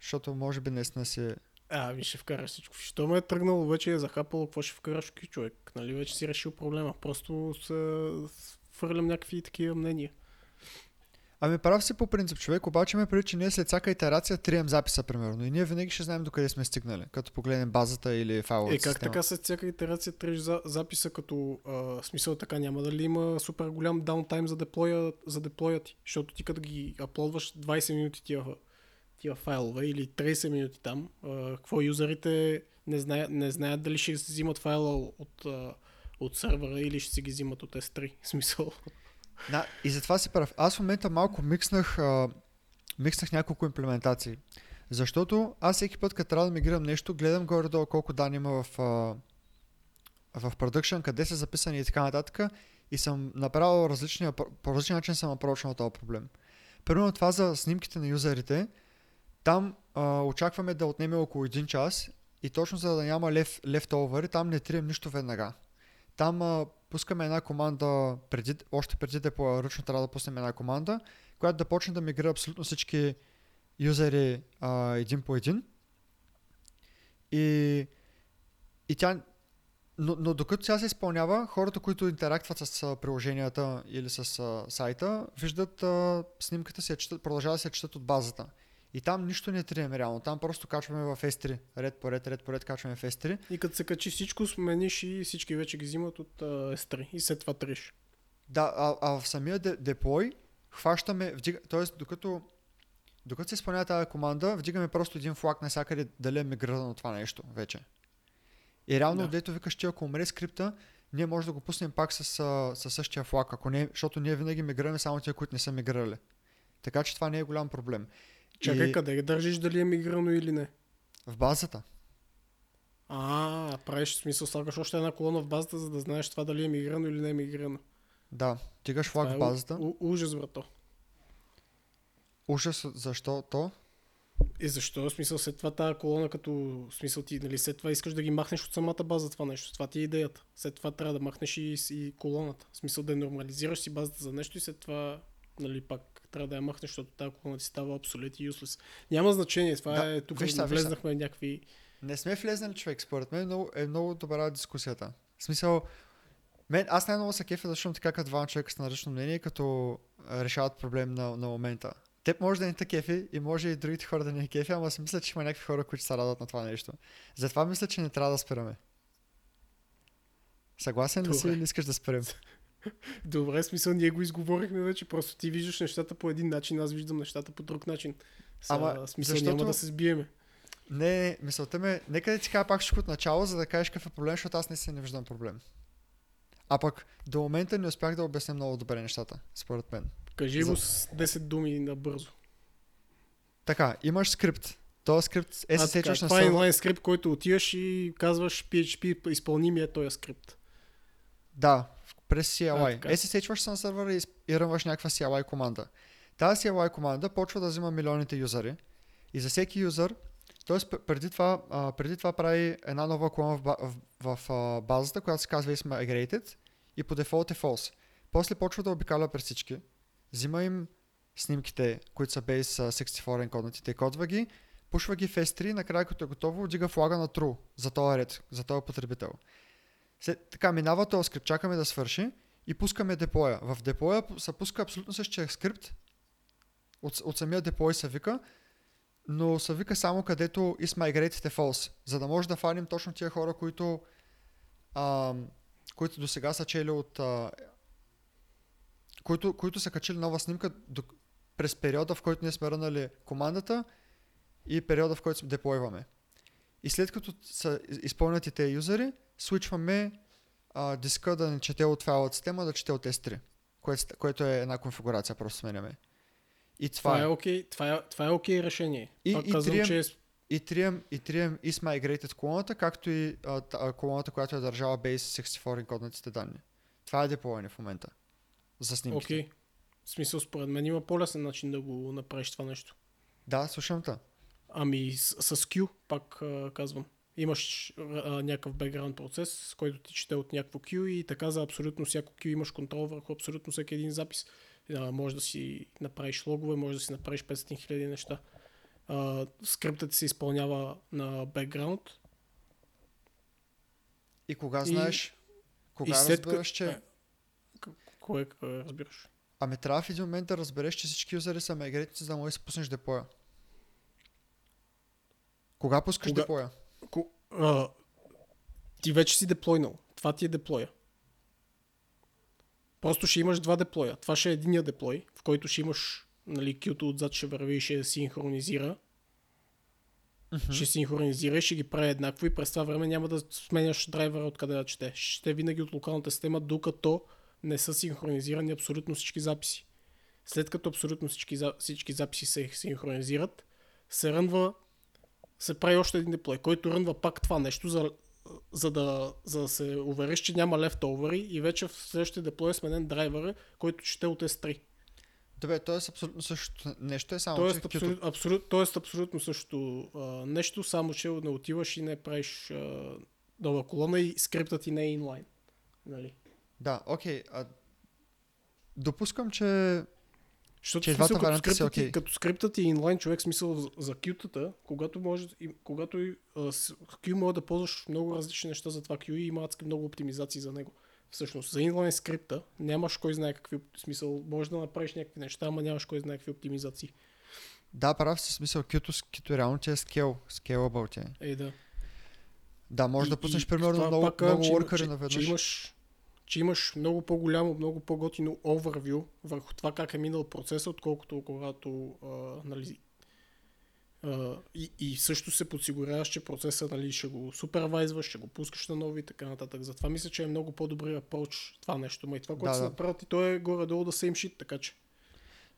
Защото може би наистина си... А, ми ще вкараш всичко. Що ме е тръгнало, вече е захапало, какво ще вкараш кю, човек? Нали, вече си решил проблема. Просто се фърлям някакви такива мнения. Ами прав си по принцип човек, обаче ме преди, че ние след всяка итерация трием записа, примерно. И ние винаги ще знаем докъде сме стигнали, като погледнем базата или файловата Е, как система. така след всяка итерация треш за, записа, като а, смисъл така няма да ли има супер голям даунтайм за деплоя, за деплоя ти? Защото ти като ги аплодваш 20 минути тия, тия файлове или 30 минути там, а, какво юзерите не знаят, не знаят дали ще си взимат файла от, а, от сервера или ще си ги взимат от S3. В смисъл. Да, и затова си прав. Аз в момента малко микснах, а, микснах няколко имплементации. Защото аз всеки път, като трябва да мигрирам нещо, гледам горе-долу колко данни има в, а, в production, къде са записани и така нататък. И съм направил различни, по различен начин съм апрочнал този проблем. Първо това за снимките на юзерите. Там а, очакваме да отнеме около един час и точно за да няма лев, leftover, там не трием нищо веднага. Там а, пускаме една команда, преди, още преди да по ръчно трябва да пуснем една команда, която да почне да мигрира абсолютно всички юзери а, един по един. И, и тя, но, но докато тя се изпълнява, хората, които интерактват с приложенията или с а, сайта, виждат а, снимката си, я продължават да се четат от базата. И там нищо не трием реално. Там просто качваме в S3. Ред по ред, ред по ред качваме в S3. И като се качи всичко, смениш и всички вече ги взимат от а, S3. И след това треш. Да, а, а в самия де, деплой хващаме, вдига, т.е. докато, докато се изпълнява тази команда, вдигаме просто един флаг навсякъде дали е мигрирано това нещо вече. И реално, Да. дето викаш, че ако умре скрипта, ние може да го пуснем пак с, с същия флаг, ако не, защото ние винаги мигрираме само тия, които не са мигрирали. Така че това не е голям проблем. Чакай, И къде държиш дали е мигрирано или не? в базата. А, правиш смисъл, слагаш още една колона в базата, за да знаеш това дали е мигрирано или не е мигрирано. Да, тигаш флаг в е у- базата. у- ужас, брато. Ужас, защо то? И защо? В смисъл след това тази колона, като в смисъл ти, нали, след това искаш да ги махнеш от самата база това нещо. Това ти е идеята. След това трябва да махнеш и, и колоната. В смисъл да нормализираш си базата за нещо и след това, нали, пак трябва да я махнеш, защото тази колона ти става абсолют и useless. Няма значение. Това Да, е, тук виж сега, виж сега. влезнахме в някакви... Не сме влезнали човек, според мен много, е много добра дискусията. В смисъл, мен, аз най-много се кефя, защото така като двама човека са на различно мнение, като решават проблем на, на момента. Теб може да не те кефи и може и другите хора да не е кефи, ама си мисля, че има някакви хора, които се радват на това нещо. Затова мисля, че не трябва да спираме. Съгласен ли си или искаш да спрем? Добре, смисъл ние го изговорихме вече. Просто ти виждаш нещата по един начин, аз виждам нещата по друг начин. Са, Ама, смисъл защото- няма да се сбиеме. Не, мисълта ми е, нека да ти кажа пак всичко от начало, за да кажеш какъв е проблем, защото аз не си не виждам проблем. А пък до момента не успях да обясня много добре нещата, според мен. Кажи За- го с 10 думи набързо. Така, имаш скрипт. Този скрипт е се така, сечваш на това е инлайн скрипт, който отиваш и казваш PHP, изпълни ми е този скрипт. Да, през CLI. А, така. е се сечваш се на сервера и, и рънваш някаква CLI команда. Тази CLI команда почва да взима милионите юзери. И за всеки юзър, т.е. преди това, а, преди това прави една нова колона в, в, в базата, която се казва is migrated и по дефолт е false. После почва да обикаля през всички. Взима им снимките, които са а, 64 енкоднатите, кодва ги, пушва ги в S3, накрая като е готово, дига флага на true за този ред, за този потребител. След, така, минава този скрипт, чакаме да свърши и пускаме деплоя. В деплоя се пуска абсолютно същия скрипт. От, от самия деплой се вика, но се вика само където is migrated е false, за да може да фаним точно тия хора, които, а, които до сега са чели от... А, които, които са качили нова снимка до, през периода, в който ние сме рънали командата и периода, в който деплойваме. И след като са из- изпълнят тези юзери, свичваме а, диска да не чете от файловата система, да чете от S3, което, което е една конфигурация, просто сменяме. И това, Това е е. окей, това е, това е окей решение. И- и казвам, трием- че е И трием, и трием is migrated колоната, както и а, а, колоната, която е държала base 64 коднатите данни. Това е деплоене в момента. За снимките. окей. В смисъл, според мен има по-лесен начин да го направиш това нещо. Да, слушам те. Ами с, с Q, пак а, казвам. Имаш а, някакъв бекграунд процес, който ти чете от някакво Q и така за абсолютно всяко Q имаш контрол върху абсолютно всеки един запис. А, може да си направиш логове, може да си направиш 500 000 неща. А, скриптът се изпълнява на бекграунд. И кога И- знаеш, кога и след разбираш, че... Кое, кое разбираш? Ами трябва в един момент да разбереш, че всички юзери са мегретници, за да можеш да си пуснеш деплоя. Кога пускаш Кога- деплоя? А, ти вече си деплойнал. Това ти е деплоя. Просто ще имаш два деплоя. Това ще е единия деплой, в който ще имаш нали, кюто отзад ще върви и ще синхронизира. Ще синхронизира и ще ги прави еднакво и през това време няма да сменяш драйвера откъде да чете. Ще чете винаги от локалната система, докато не са синхронизирани абсолютно всички записи. След като абсолютно всички, всички записи се синхронизират, се рънва се прави още един деплой, който рънва пак това нещо, за, за, да, за да се увериш, че няма лефтовери и вече в следващия деплой е сменен драйвера, който чете от S3. Добре, т.е. абсолютно същото нещо е само, Тоест, че абсолют, абсолют, тоест абсолютно също а, нещо, само че не отиваш и не правиш а, нова колона и скриптът ти не е инлайн. Нали? Да, окей. А... Допускам, че... Защото Че смисъл, като, скриптът, ти- окей. като скриптът ти е инлайн човек, смисъл за- кютата, когато, може, когато с Q може да ползваш много различни неща за това Q и има адски много оптимизации за него. Всъщност, за инлайн скрипта нямаш кой знае какви смисъл, може да направиш някакви неща, ама нямаш кой знае какви оптимизации. Да, прав си смисъл. С- Qt реално ти е скел. Scalable ти е. Ей да. Да, може И- да пуснеш примерно много, пак много че workers че, наведнъж. че, имаш, че имаш много по-голямо, много по-готино overview върху това как е минал процеса, отколкото когато а, нали, а, и, и също се подсигуряваш, че процеса нали, ще го супервайзваш, ще го пускаш на нови и така нататък. Затова мисля, че е много по-добри апроч това нещо. Ма и това, което Да, се да. направи, и то е горе-долу да same shit, така че.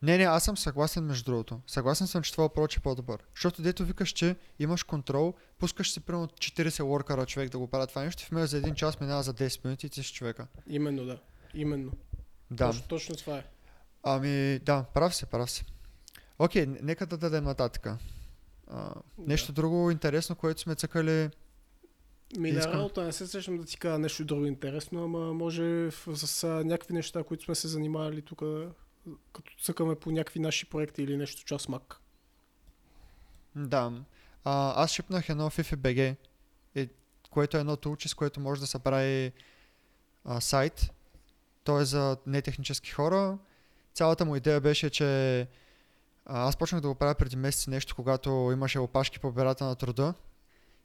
Не, не, аз съм съгласен между другото. Съгласен съм, че това approach е по-добър. Защото дето викаш, че имаш контрол, пускаш си примерно 40 workera човек да го правят това нещо, в за един час минава за 10 минути и ти си човека. Именно да. Именно. Да. Точно, точно това е. Ами, да, прав си, прав си. Окей, нека да дадем нататък. А, нещо друго интересно, което сме цъкали. Ми на Искам. работа не се срещам да ти кажа нещо друго интересно, ама може с някакви неща, които сме се занимавали тук, като цъкаме по някакви наши проекти или нещо част Mac. Да. А, аз шипнах едно FIFI.BG, е, което е едно тулче, с което може да се прави а, сайт. То е за нетехнически хора. Цялата му идея беше, че аз почнах да го правя преди месец нещо, когато имаше опашки по бюрата на труда.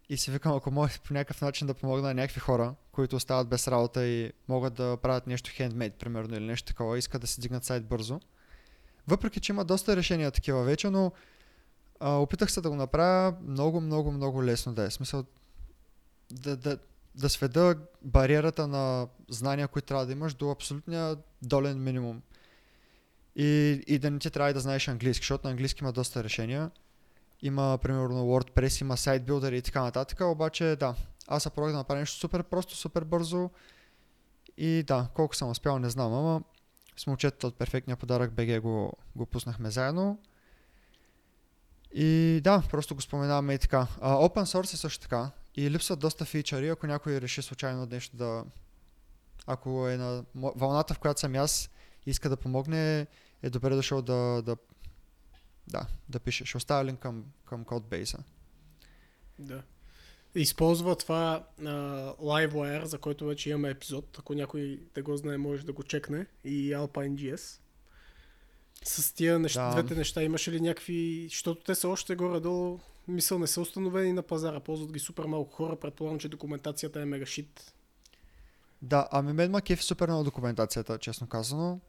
И си викам, ако мога по някакъв начин да помогна на някакви хора, които остават без работа и могат да правят нещо хендмейд, примерно, или нещо такова, искат да си дигнат сайт бързо. Въпреки, че има доста решения такива вече, но а, опитах се да го направя много, много, много лесно да е. Смисъл да, да, да сведа бариерата на знания, които трябва да имаш до абсолютния долен минимум. И, и да не ти трябва да знаеш английски, защото на английски има доста решения. Има, примерно, WordPress, има сайт билдери и така нататък, обаче да, аз се пробвах да направя нещо супер просто, супер бързо и да, колко съм успял не знам, ама с момчетата от перфектния подарък БГ го, го пуснахме заедно. И да, просто го споменаваме и така. А, open source е също така. И липсват доста фичъри, ако някой реши случайно нещо да... Ако е на вълната, в която съм аз, иска да помогне, е добре дошъл да, да, да, да пише. Ще оставя линк към, към кодбейса. Да. Използва това а, LiveWire, за който вече имаме епизод. Ако някой да го знае, може да го чекне. И AlpineGS. С тия неща, Да. двете неща имаше ли някакви... Защото те са още горе-долу, мисъл, не са установени на пазара. Ползват ги супер малко хора. Предполагам, че документацията е мега шит. Да, ами мен ма кефи супер много документацията, честно казано.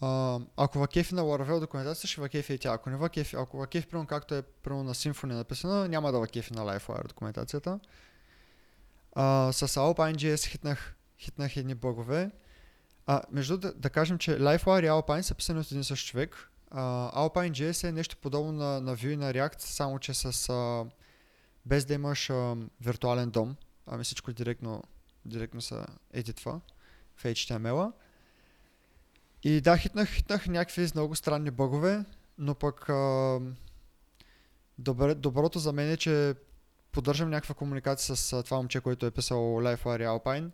А, ако ва кефи на Laravel документацията, ще ва кефи и тя. Ако не ва кефи, ако ва кефи, примерно както е примерно на Symfony написано, няма да ва кефи на LiveWire документацията. А, с Alpine.js хитнах, хитнах едни бъгове. А, между да, да кажем, че LiveWire и Alpine са писани от един същ човек. А, Alpine.js е нещо подобно на, на Vue и на React, само че с а, без да имаш а, виртуален дом, ами всичко директно, директно се едитва в HTML-а. И да, хитнах, хитнах някакви много странни бъгове, но пък а, добре, доброто за мен е, че поддържам някаква комуникация с това момче, който е писал LifeWire Alpine.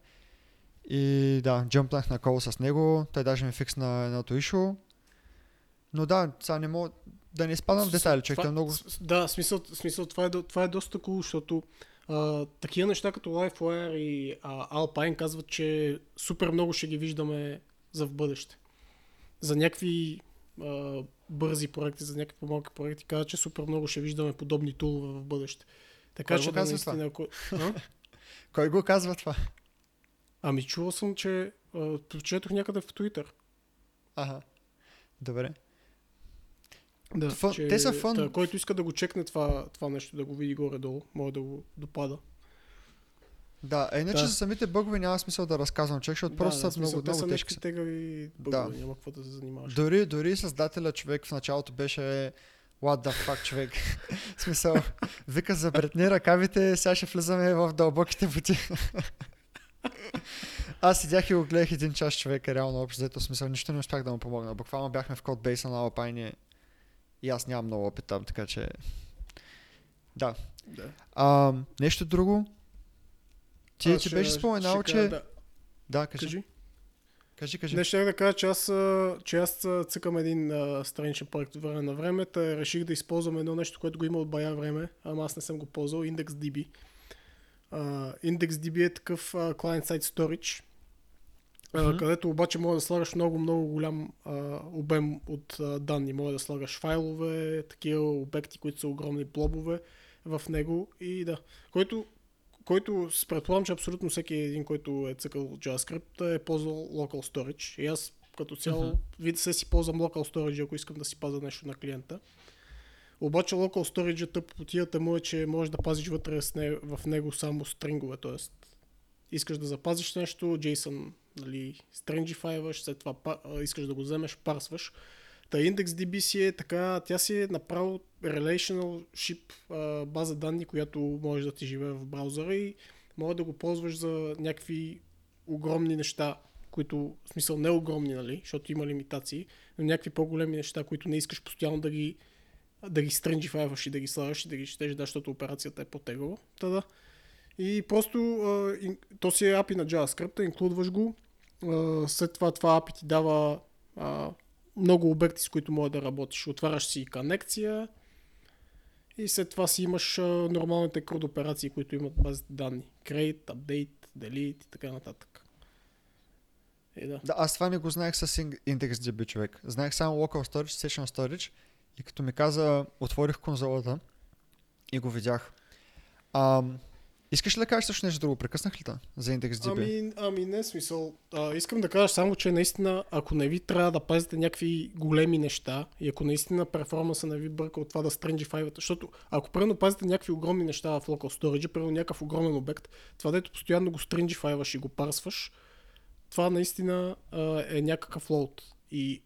И да, джъмпнах на кол с него, той даже ми фиксна едното ишо. Но да, сега не мога да не изпадам в детайли, човек, Това- е много... Да, смисъл, смисъл това, е, това е доста cool, защото а, такива неща като LifeWire и а, Alpine казват, че супер много ще ги виждаме за в бъдеще. За някакви а, бързи проекти, за някакви по-малки проекти, казват, че супер много ще виждаме подобни тулове в бъдеще. Така Кой че го да, наистина, ако... Кой го казва това? Ами чувал съм, че а, прочетох някъде в Twitter. Ага. Добре. Да, Фън- че, те са. Та, който иска да го чекне това, това нещо, да го види горе-долу, може да го допада. Да, а иначе Да. за самите бъгове няма смисъл да разказвам, човек, защото просто да, са смисъл, много, те много са тежки. тегави бъгове, няма какво да се занимаваш. Дори, дори създателя човек в началото беше What the fuck, човек. в смисъл, вика забретни ръкавите, сега ще влизаме в дълбоките води. Аз седях и го гледах един час човека, реално общо взето смисъл, нищо не успях да му помогна. Буквално бяхме в код бейса на Alpine и аз нямам много опит там, така че... Да. Да. А, нещо друго? Ти, ти беше споменал, че... Да, Да, кажи. кажи. Кажи, кажи. Не, ще да кажа, че аз, че аз цъкам един а, страничен проект от време на време, та реших да използвам едно нещо, което го има от бая време, ама аз не съм го ползвал, IndexDB. Uh, IndexDB е такъв uh, client-side storage, а, Мгм. където обаче може да слагаш много, много голям а, обем от а, данни. Може да слагаш файлове, такива обекти, които са огромни блобове в него и да. Който, който предполагам, че абсолютно всеки един, който е цъкал JavaScript е ползвал local storage. И аз като цяло Мгм. вид се си ползвам local storage, ако искам да си пазя нещо на клиента. Обаче local storage тъпотията му е, че можеш да пазиш вътре в него само стрингове, т.е. искаш да запазиш нещо, JSON, нали, стрингифайваш, след това па, искаш да го вземеш, парсваш. Та IndexDB си е така, тя си е направо relational ship а, база данни, която може да ти живее в браузъра и може да го ползваш за някакви огромни неща, които, в смисъл не огромни, нали, защото има лимитации, но някакви по-големи неща, които не искаш постоянно да ги да ги стринджифайваш и да ги слагаш и да ги четеш, да, защото операцията е по-тегава. Та да. И просто то си е API на JavaScript, инклюдваш го. След това това API ти дава много обекти, с които може да работиш. Отваряш си конекция и след това си имаш нормалните CRUD операции, които имат базите данни. Create, Update, Delete и така нататък. И да. Да, аз това не го знаех с IndexDB човек. Знаех само Local Storage, Session Storage и като ми каза, отворих конзолата и го видях. Ам, искаш ли да кажеш също нещо друго? Прекъснах ли те за IndexDB? Ами, ами не смисъл. А, искам да кажа само, че наистина, ако не ви трябва да пазите някакви големи неща и ако наистина перформанса не ви бърка от това да стринджифайвате, защото ако примерно пазите някакви огромни неща в local storage, примерно някакъв огромен обект, това дето постоянно го стринджифайваш и го парсваш, това наистина а, е някакъв лоуд. И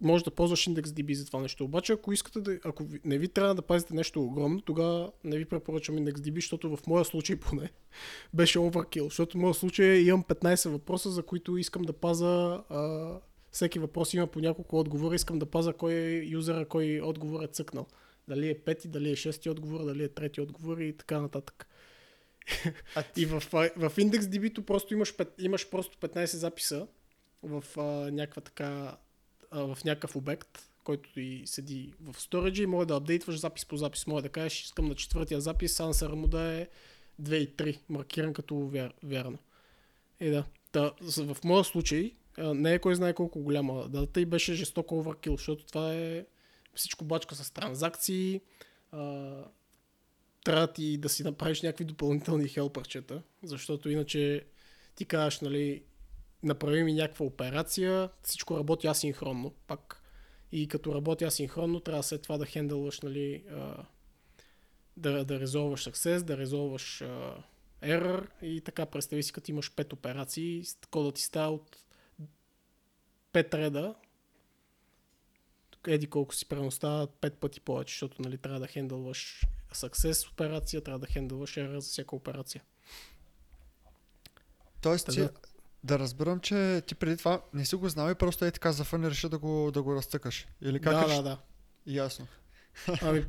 може да ползваш IndexDB за това нещо. Обаче, ако искате да, ако не ви трябва да пазите нещо огромно, тогава не ви препоръчвам IndexDB, защото в моя случай поне беше overkill, защото в моя случай имам 15 въпроса, за които искам да паза а, всеки въпрос има по няколко отговора, искам да паза кой е юзера, кой отговор е цъкнал. Дали е пети, дали е шести отговор, дали е трети отговор и така нататък. А И в, в IndexDB просто имаш, имаш просто 15 записа в а, някаква така а, в някакъв обект, който и седи в storage и може да апдейтваш запис по запис. Може да кажеш, искам на четвъртия запис ансъра му да е 2 и 3, маркиран като вяр, вярно. И да. Та, в моя случай не е кой знае колко голяма дата и беше жестоко overkill, защото това е всичко бачка с транзакции, а, трябва ти да си направиш някакви допълнителни хелпърчета, защото иначе ти казваш, нали, направи ми някаква операция, всичко работи асинхронно, пак. И като работи асинхронно, трябва след това да хендълваш, нали, а, да, да резолваш success, да резолваш а, error и така представи си, като имаш 5 операции, кодът ти става от 5 реда, еди колко си преностава 5 пъти повече, защото нали, трябва да хендълваш success операция, трябва да хендълваш error за всяка операция. Тоест, Та ти, да. разбирам, че ти преди това не си го знал и просто е така за фън реши да го, да го разтъкаш. Или как Да, да, да. Ясно. Ами,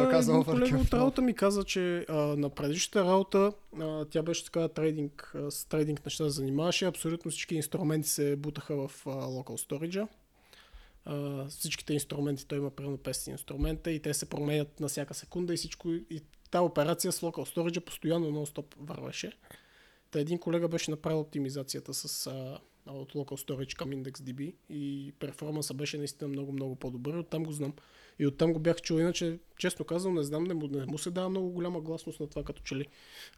оказа един колега от работа ми каза, че а, на предишната работа а, тя беше така трейдинг, а, с трейдинг неща занимаваше. Абсолютно всички инструменти се бутаха в а, local storage. А, всичките инструменти, той има примерно 500 инструмента и те се променят на всяка секунда и всичко. И тази операция с local storage постоянно нон-стоп вървеше. Та един колега беше направил оптимизацията с а, от local storage към IndexDB и перформанса беше наистина много, много по-добър. Оттам го знам. И оттам го бях чул. Иначе, честно казвам, не знам, не му, не му се дава много голяма гласност на това като че ли.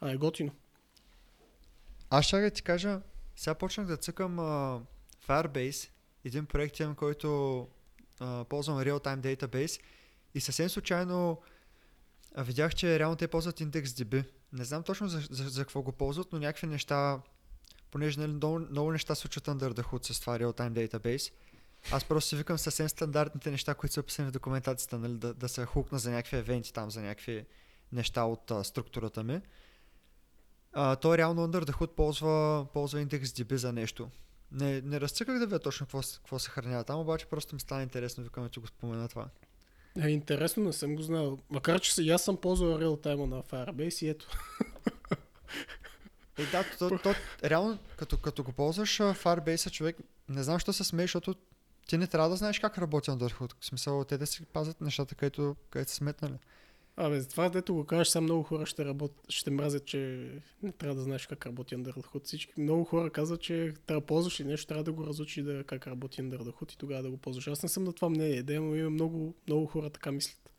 А е готино. Аз ще да ти кажа, сега почнах да цъкам а, Firebase, един проект имам, който а, ползвам Real-Time Database и съвсем случайно а, видях, че реално те ползват IndexDB. Не знам точно за, за, за какво го ползват, но някакви неща, понеже нали, много, много неща се случват under the hood с това Real-Time Database. Аз просто си викам съвсем стандартните неща, които са описани в документацията, нали, да, да се хукна за някакви евенти там, за някакви неща от а, структурата ми. А, той реално Under the Hood ползва, ползва IndexDB за нещо. Не, не разцъках да видя точно какво, какво се хранява там, обаче просто ми стана интересно, викам да ти го спомена това. Е, интересно, не съм го знал. Макар, че и аз съм ползвал реалтайма на Firebase и ето. Е, да, то, то, то, реално, като, като го ползваш Firebase, човек, не знам, що се смее, защото ти не трябва да знаеш как работи Under the Hood. В смисъл, те да си пазят нещата, където, където са сметнали. Абе, за това, дето го кажеш, сега много хора ще, работ... ще мразят, че не трябва да знаеш как работи Under the Hood. Всички, много хора казват, че трябва да ползваш ли нещо, трябва да го разучи да, как работи Under the Hood и тогава да го ползваш. Аз не съм на това мнение, да, но има много, много хора така мислят.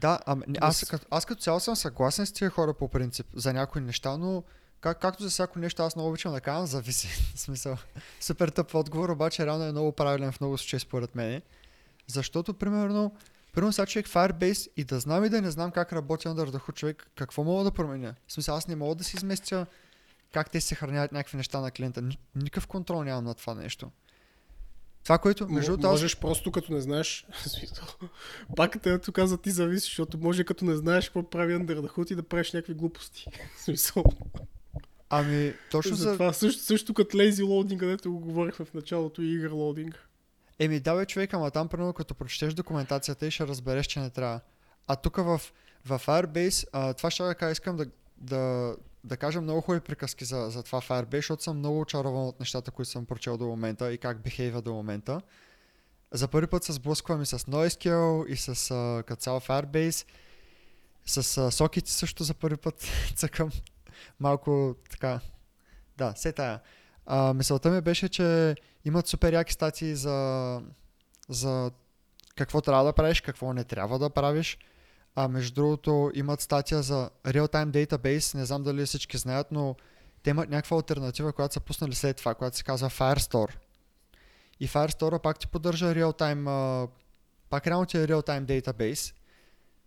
Да, ами, не, аз, като, аз като цяло съм съгласен с тия хора по принцип за някои неща, но как, както за всяко нещо аз много обичам да казвам, зависи. В смисъл, супер тъп отговор, обаче реално е много правилен в много случаи според мен. Защото, примерно, примерно сега човек Firebase и да знам и да не знам как работи the Hood човек, какво мога да променя? В смисъл, аз не мога да си изместя как те се съхраняват някакви неща на клиента. Ни- Никакъв контрол нямам на това нещо. Това, което, между М- другото, аз можеш просто като не знаеш, пак тъдето каза ти зависи, защото може като не знаеш какво прави Under the Hood и да правиш някакви глупости. Смисъл, ами, точно за, за това също, също като lazy loading, където го говорихме в началото и игър loading. Еми, да, бе, човек, ама там, примерно, като прочетеш документацията и ще разбереш, че не трябва. А тук в, в Firebase, а, това ще кажа, искам да, да, да кажа много хубави приказки за, за това Firebase, защото съм много очарован от нещата, които съм прочел до момента и как бихейва до момента. За първи път се сблъсквам и с NoSQL и с а, като цяло Firebase. С а, сокети също за първи път цъкам малко така. Да, се тая. А, мисълта ми беше, че имат супер яки статии за, за какво трябва да правиш, какво не трябва да правиш. А между другото имат статия за Real-Time Database, не знам дали всички знаят, но те имат някаква альтернатива, която са пуснали след това, която се казва Firestore. И Firestore пак ти поддържа Real-Time, пак реално ти е Real-Time Database,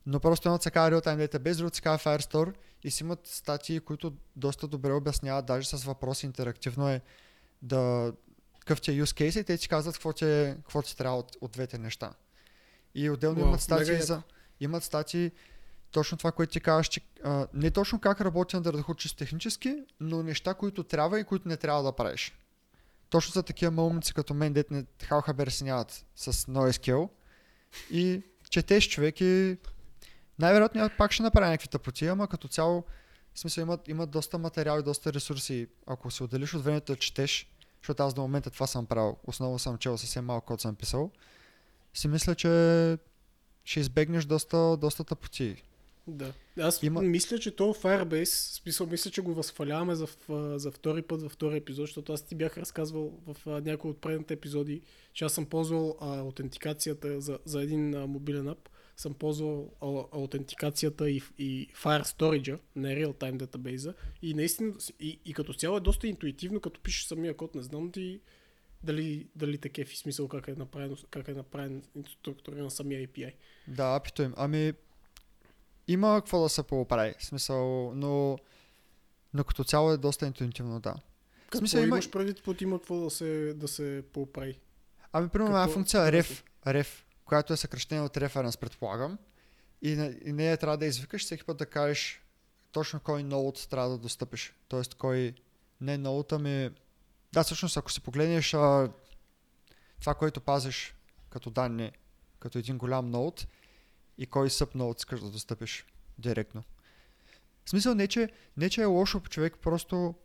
но просто едното се казва Real-Time Database, другото се казва Firestore и си имат статии, които доста добре обясняват, даже с въпроси интерактивно е да какъв ти е use case и те ти казват какво ти, е, какво ти трябва от, от двете неща. И отделно Уау, имат статии мега за... Имат статии точно това, което ти казваш, че а, не точно как работи the Hood чисто технически, но неща, които трябва и които не трябва да правиш. Точно за такива момици като мен, дет не халха берсиняват с NoSQL и четеш човек и най-вероятно пак ще направя някакви тъпоти, ама като цяло в смисъл имат, имат доста материал и доста ресурси. Ако се отделиш от времето да четеш, защото аз до момента това съм правил, основно съм чел съвсем малко код съм писал, си мисля, че ще избегнеш доста, доста тъпоти. Да. Аз Има- мисля, че то Firebase, смисъл, мисля, че го възхваляваме за, за втори път, във втори епизод, защото аз ти бях разказвал в някои от предните епизоди, че аз съм ползвал а, аутентикацията за, за един а, мобилен ап. Съм ползвал аутентикацията и, и Fire Storage, не Real-Time Database. И наистина, и, и като цяло е доста интуитивно, като пишеш самия код. Не знам ти дали, дали те кефи смисъл как е направен, как е направен структуриран самия API. Да, апито им. Ами, има какво да се поправи, смисъл, но, но като цяло е доста интуитивно, да. Какво смисъл, има- имаш предвид под има какво да се, да се поправи? Ами, примерно, една функция ref, ref, която е съкръщение от reference, предполагам, и, на- и нея трябва да извикаш всеки път да кажеш точно кой ноут трябва да достъпиш. Тоест, кой не ноут, ами Да, всъщност, ако си погледнеш а, това, което пазиш като данни, като един голям ноут и кой subnode искаш да достъпиш директно. В смисъл не, че, не, че е лошо човек, просто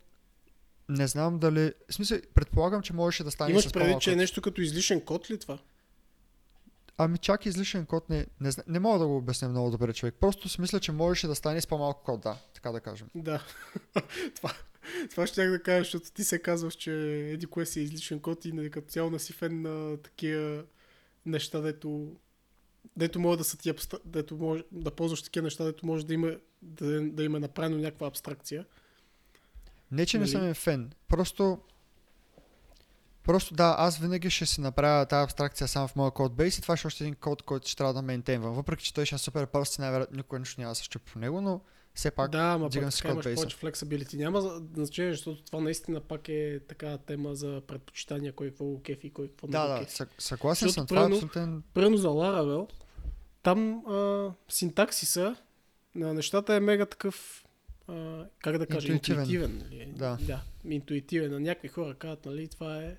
не знам дали... В смисъл, предполагам, че можеше да стане Имаш с по-малко. че е нещо като излишен код ли това? Ами чак излишен код не, не, зна- не мога да го обясня много добре човек. Просто си мисля, че можеше да стане с по-малко код, да, така да кажем. Да. това, това ще да кажа, защото ти се казваш, че еди кое си е излишен код и нали, като цяло на си фен на такива неща, дето дето може да са ти абстра... дето може да ползваш такива неща, дето може да има да, да има направено някаква абстракция. Не, че не Нали? съм е фен. Просто... Просто да, аз винаги ще си направя тази абстракция само в моя кодбейс и това ще е още един код, който ще трябва да мейнтейнвам. Въпреки, че той ще е супер прост и най-вероятно никой нищо няма да се щупи по него, но все пак да, ама дигам си кодбейса. повече flexibility. Няма значение, защото това наистина пак е така тема за предпочитания, кой какво кефи, кой какво не Да, го да, съ- съгласен съм. Това е абсолютен... Примерно за Laravel, там а, синтаксиса на нещата е мега такъв, а, как да кажа, Интуитивен. интуитивен. нали? Да. да. интуитивен. На някакви хора казват, нали, това е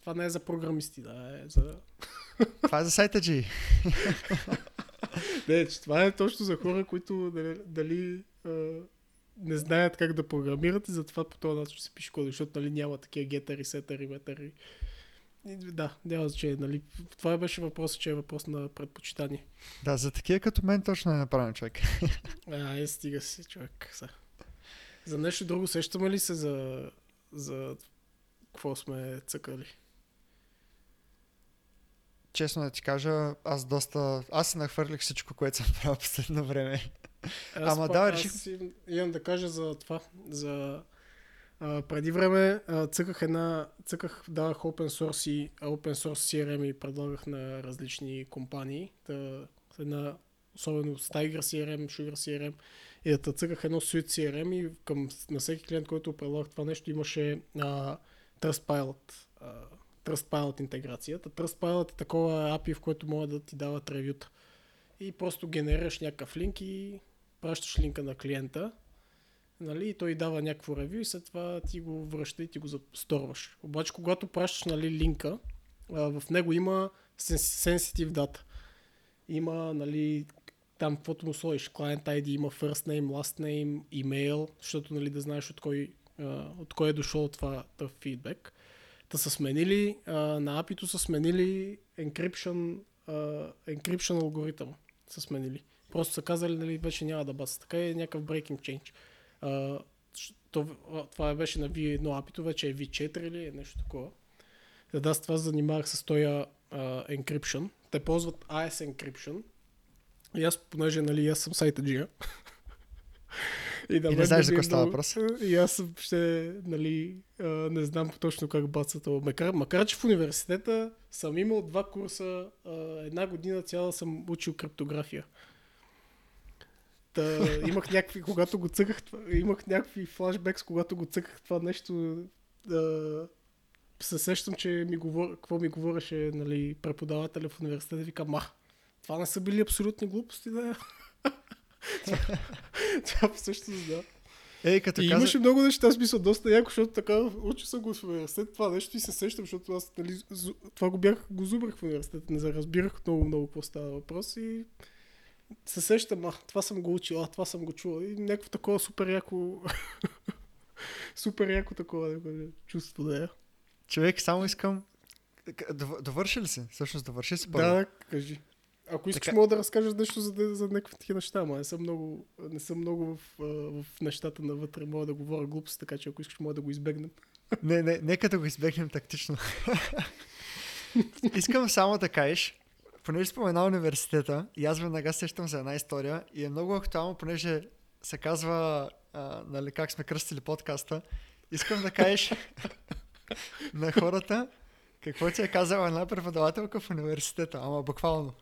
това не е за програмисти, да, е за... Това е за сайта G. Не, че това е точно за хора, които дали, дали не знаят как да програмират и затова по този начин се пише код, защото нали, няма такива гетери, сетери, метери. И, да, няма значение. Нали. Това беше въпросът, че е въпрос на предпочитание. Да, за такива като мен точно е направен човек. А, е, стига си, човек. Са. За нещо друго сещаме ли се за, за какво сме цъкали? Честно да ти кажа, аз доста... Аз си нахвърлих всичко, което съм правил последно време. Аз Ама пак- да, аз реших- им- имам да кажа за това. За, а, преди време а, цъках една, цъках, давах open source, и, open source CRM и предлагах на различни компании. Та, една, особено с Tiger CRM, Sugar CRM. И да цъках едно Suite CRM и към, на всеки клиент, който предлагах това нещо, имаше а, Trustpilot. А, Trustpilot интеграцията. Trustpilot е такова API, в което могат да ти дават ревюта. И просто генерираш някакъв линк и пращаш линка на клиента, нали, и той дава някакво ревю и след това ти го връща и ти го засторваш. Обаче, когато пращаш нали, линка, в него има sensitive data. Има, нали, там каквото му сложиш, client ID, има first name, last name, email, защото нали, да знаеш от кой, от кой е дошъл това фидбек. Та са сменили, а, на API-то са сменили encryption, а, encryption алгоритъм. Са сменили. Просто са казали, нали, вече няма да баса. Така е някакъв breaking change. А, то, това беше на V1 API-то, вече е V4 или е нещо такова. Да, да, с това занимавах с този encryption. Те ползват AS encryption. И аз, понеже, нали, аз съм сайта И, да И не знаеш за е какво става много- въпрос. И аз ще, нали, а, не знам точно как баца това. Макар, макар, че в университета съм имал два курса, а, една година цяла съм учил криптография. Та, имах някакви, когато го цъках, имах някакви флашбекс, когато го цъках това нещо, да, се сещам, че ми говор... какво ми говореше нали, преподавателя в университета, вика, ма, това не са били абсолютни глупости, да. Това всъщност, да. Ей, като И каза... имаше много неща, смисъл, доста яко, защото така учи съм го в университет, това нещо и се сещам, защото аз нали, това го бях, го зубрах в университет, не разбирах много, много какво става въпрос и се сещам, а, това съм го учил, а, това съм го чувал и някакво такова супер яко, супер яко такова кажа, чувство да е. Човек, само искам... Довърши ли си? Всъщност довърши си първо. Да, кажи. Ако искаш, Така- мога да разкажеш нещо за, за някакви такива неща, ама не съм много, не съм много в, в нещата навътре, мога да говоря глупости, така че ако искаш, мога да го избегнем. Не, не, нека да го избегнем тактично. Искам само да кажеш, понеже спомена университета, и аз веднага сещам за една история и е много актуално, понеже се казва, а, нали, как сме кръстили подкаста, искам да кажеш на хората какво ти е казала една преподавателка в университета, ама буквално.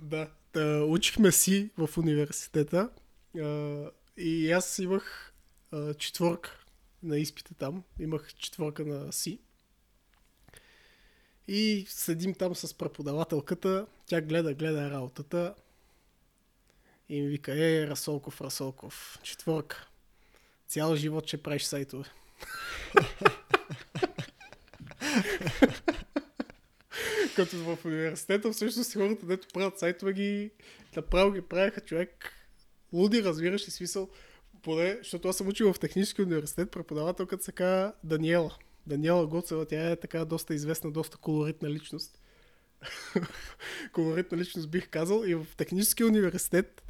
Да, да учихме си в университета а, и аз имах а, четворка на изпита там. Имах четворка на си. И седим там с преподавателката. Тя гледа, гледа работата. И ми вика, е, Расолков, Расолков, четворка. Цял живот ще правиш сайтове. Като в университета всъщност хората, дето правят сайтове ги, направо ги правяха човек луди, разбираш ли смисъл. Поне, защото аз съм учил в технически университет, преподавателката се казва Даниела. Даниела Гоцева, тя е така доста известна, доста колоритна личност. колоритна личност бих казал. И в технически университет,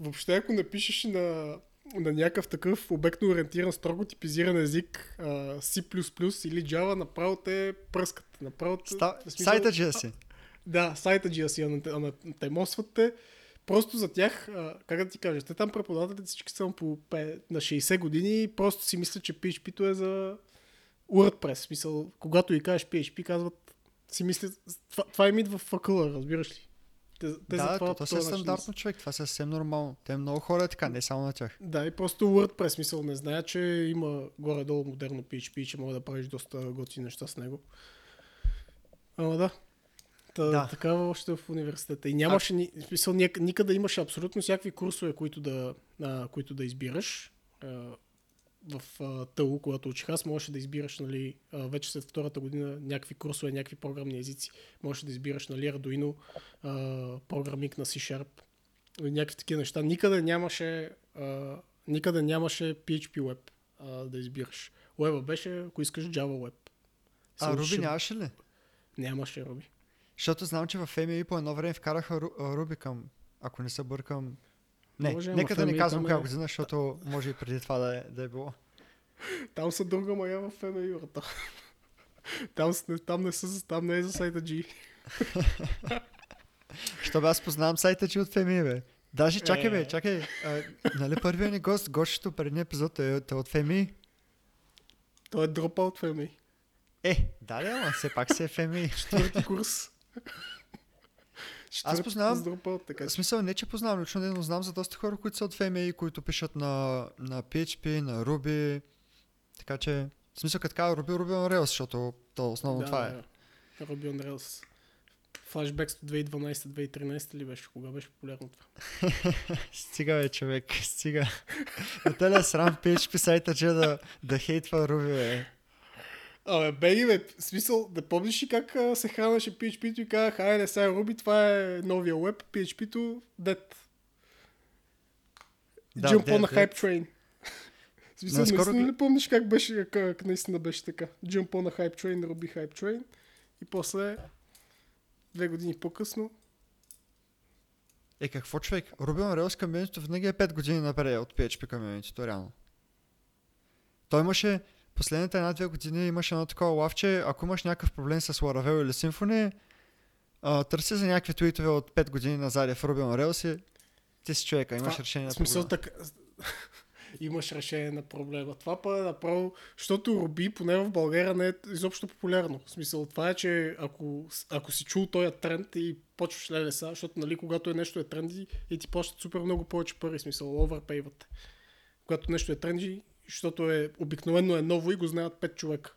въобще ако напишеш на, на някакъв такъв обектно ориентиран, строго типизиран език, а, C++ или Java, направо те пръскат. Направо, те- Ста... смисъл- Сайта GSC. да, сайта GSC, ана- ана- темосват те. Просто за тях, а, как да ти кажа, те там преподавателите всички са по пе- на 60 години и просто си мислят, че PHP-то е за WordPress. В Смисъл, когато и кажеш PHP, казват, си мислят, това, това им идва в факъла, разбираш ли? Те, те Да, затова то, по то си е този начин стандартно човек, това е съвсем нормално. Те много хора е така, не само на тях. Да, и просто WordPress, смисъл не знае, че има горе-долу модерно PHP и че мога да правиш доста готини неща с него. Ама да. Та, Да. Такава още в университета. И нямаше, ни, смисъл, ник- никъде имаше абсолютно всякакви курсове, които да, а, които да избираш. А, в а, ТАУ, когато учих аз, можеше да избираш, нали, а, вече след втората година, някакви курсове, някакви програмни езици. Можеше да избираш, нали, Arduino, а, на C-Sharp, някакви такива неща. Никъде нямаше, а, никъде нямаше PHP Web а, да избираш. Web беше, ако искаш, Java Web. А Се Руби учиш- нямаше ли? Нямаше Руби. Защото знам, че в FMI по едно време вкараха Ру- а, Руби към, ако не се бъркам. Не, Може, нека да не казвам коя е- година, защото може и преди това да е, да е било. Там са друга мая в FMI, брата. Там, там, не са, там не е за сайта G. Що бе, аз познавам сайта ти от FMI, бе. Даже чакай, бе, Е. чакай. А, нали първият ни гост, гощето предния епизод е, е от FMI? Той е дропа от FMI. Е, да, да, ама все пак си е FMI. Четвърти курс. Четвърти познавам- дропа, така В смисъл не, че познавам лично, но знам за доста хора, които са от FMI, които пишат на, на PHP, на Ruby. Така че, в смисъл като така Ruby, Ruby on Rails, защото то основно да, това е. да. Ruby on Rails. От 2012-2013 ли беше? Кога беше популярно това? Стига бе, човек, стига. На теля срам PHP сайта, че да, да хейтва Ruby, бе. Абе, беги, бе, в смисъл, да помниш ли как а, се хранеше PHP-то и казах, айде сега Ruby, това е новия веб, PHP-то, dead. Да, Jump dead, on a hype train. В смисъл, Наскоро наистина гл- ли помниш как беше, как наистина беше така? Jump on a hype train, Ruby hype train и после две години по-късно Е, какво човек? Ruby on Rails комьюнитито винаги е 5 години напред от PHP комьюнитито, реално. Той имаше, последните една-две години имаше едно такова лавче, ако имаш някакъв проблем с Laravel или Symfony, а, търси за някакви твитове от 5 години назад в Ruby on Rails и ти си човека, имаш Това- решение на В смисъл проблема. така... Имаш решение на проблема. Това па е направо, защото Руби поне в България не е изобщо популярно. В смисъл това е, че ако, ако си чул този тренд и почваш леле са, защото нали, когато е нещо е тренди и ти плащат супер много повече пари, смисъл оверпейват. Когато нещо е тренди, защото е обикновено е ново и го знаят 5 човека.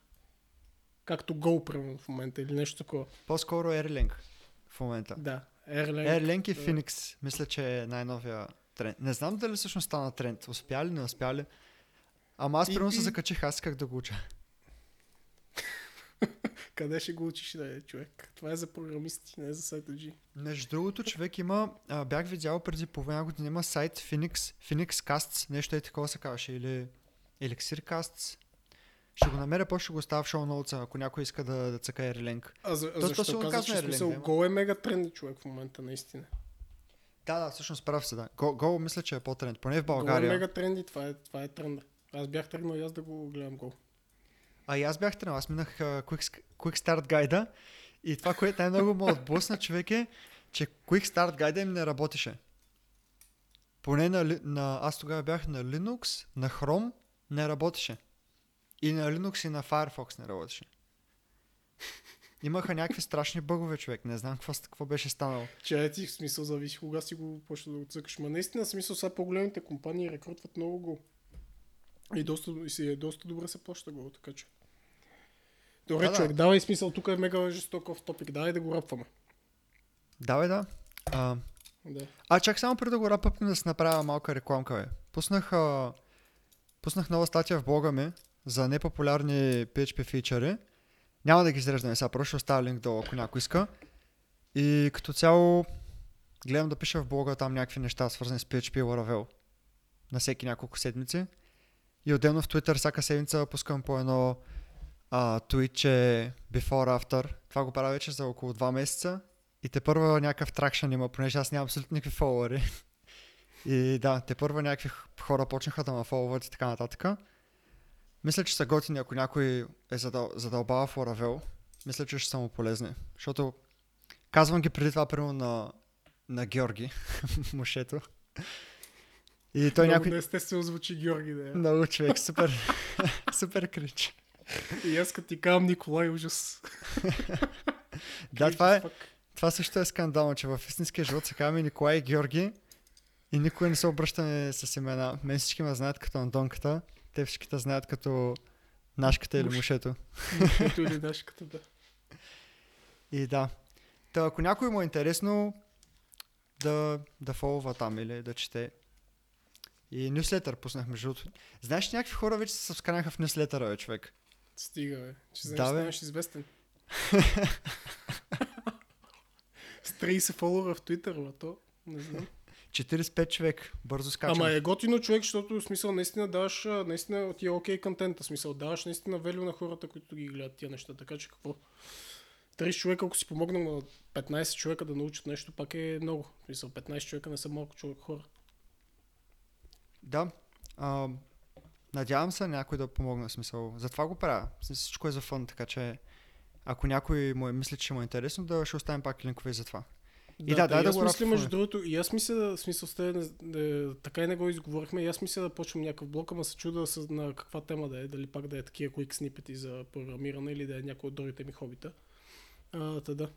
Както Go, примерно, в момента или нещо такова. По-скоро Erlang в момента. Да. Erlang. Erlang и. Phoenix, мисля, че е най-новия тренд. Не знам дали всъщност стана тренд. Успя ли, не успя ли. Ама аз И- примерно се и- закачих, аз исках да го уча. Къде ще го учиш, да е, човек? Това е за програмисти, не е за сайта G. Между другото, човек има, а, бях видял преди половина година, има сайт Phoenix, Phoenix Casts, нещо е такова се казваше, или Elixir Casts. Ще го намеря, после ще го оставя в шоу ноутса, ако някой иска да, да цъка Erlang. А, за, То- то защо сигурно казваш, че смисъл, Go е мега тренди човек в момента, наистина. Да, да, всъщност прав се, да. Go, Go мисля, че е по-тренд, поне в Go е България. мега тренди, това е, това е тренда. Аз бях тръгнал и аз да го гледам Go. А и аз бях тренал, аз минах uh, quick, quick Start гайда и това, което най-много ме отблъсна човек е, че Quick Start гайда им не работеше. Поне на, на, аз тогава бях на Linux, на Chrome не работеше. И на Linux и на Firefox не работеше. Имаха някакви страшни бъгове, човек. Не знам какво, какво беше станало. Че ти в смисъл зависи кога си го почна да го цъкаш. Ма наистина в смисъл сега по-големите компании рекрутват много Go. И, доста, и си е доста добре се плаща Go, така че. Добре, Да, да. човек, давай смисъл, тук е мега жестоков топик, давай да го рапваме. Давай, да. А, Да. А, чак само преди да го рапъпна да си направя малка рекламка, бе. Пуснах, а, пуснах нова статия в блога ми за непопулярни PHP фичъри. Няма да ги изреждаме сега, просто ще оставя линк долу, ако някой иска. И като цяло гледам да пиша в блога там някакви неща, свързани с PHP и Laravel на всеки няколко седмици. И отделно в Twitter всяка седмица пускам по едно а, tweet, че before, after. Това го правя вече за около 2 месеца. И те първа някакъв тракшн има, понеже аз нямам абсолютно никакви фолуари. И да, те първа някакви хора почнаха да ме фолват и така нататък. Мисля, че са готини, ако някой е задъл, задълбава в Laravel. Мисля, че ще са му полезни. Защото казвам ги преди това, примерно на, на Георги, мушето. И той Много някой... неестествено звучи Георги, да е. Много човек, супер, супер крич. И аз като ти казвам Николай, ужас. Да, това е, това също е скандално, че в истинския живот се казваме Николай и Георги и никой не се обръщаме с имена. Мен всички ме знаят като Антонката, те всички те знаят като Нашката или Муш. Мушето. Ето или нашката, да. И да. Та, ако някой му е интересно, да, да фолва там или да чете. И нюслетър пуснах между другото. Знаеш, някакви хора вече се събсканаха в нюслетъра, бе, човек. Стига, бе. Че Да, да, бе. станеш известен. С 30 фолуара в Twitter, бе, то. Не знам. 45 човек, бързо скачам. Ама е готино човек, защото в смисъл наистина даваш, наистина ти е окей контента, в смисъл даваш наистина велю на хората, които ги гледат тия неща, така че какво? 30 човека, ако си помогнал на 15 човека да научат нещо, пак е много. В смисъл 15 човека не са малко човек хора. Да. А, надявам се някой да помогне, смисъл. Затова го правя. Всичко е за фън, така че ако някой му е мисли, че му е интересно, да ще оставим пак линкове за това. И да, та дай и да аз мисля, между другото, и аз мисля, да, в смисъл сте, не, не, така и не го изговорихме, и аз мисля да почвам някакъв блок, ама се чуда с, на каква тема да е, дали пак да е такива quick snippet за програмиране или да е някой от другите ми хобита. А, та да.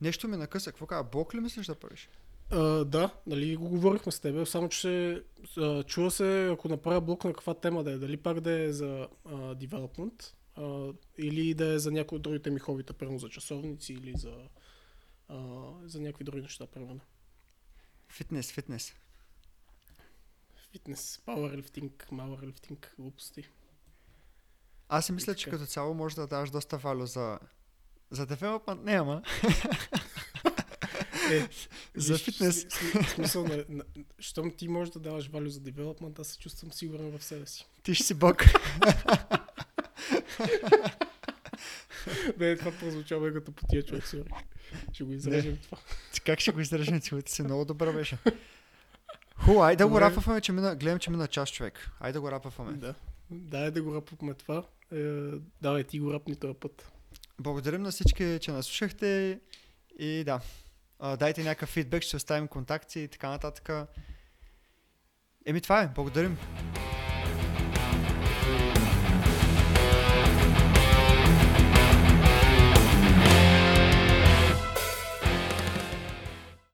Нещо ми накъса. Какво казва? Блок ли мислиш да правиш? А, да, нали го говорихме с теб, само че се, а, чува се, ако направя блок на каква тема да е, дали пак да е за а, development, а, или да е за някои от другите ми хобита, примерно за часовници или за, а, за някакви други неща, примерно. Фитнес, фитнес. Фитнес, пауърлифтинг, мауърлифтинг, глупости. Аз си мисля, че като цяло може да даваш доста валю за... За девелопмент не, ама. Е, За виж, фитнес. смисъл, на, на, щом ти можеш да даваш валю за девелопмент, аз се чувствам сигурен в себе си. Ти ще си бог. Не, това прозвучава като потия човек, сори. Ще го изрежем това. Как ще го издържим целите си? Много добър беше. Ху, айде да го Добре. рапваме, че мина, гледам, че мина час човек. Айде да го рапваме. Да. Дай да го рапваме това. Е, давай ти го рапни този път. Благодарим на всички, че нас слушахте и да. А, дайте някакъв фидбек, ще оставим контакти и така нататък. Еми това е. Благодарим.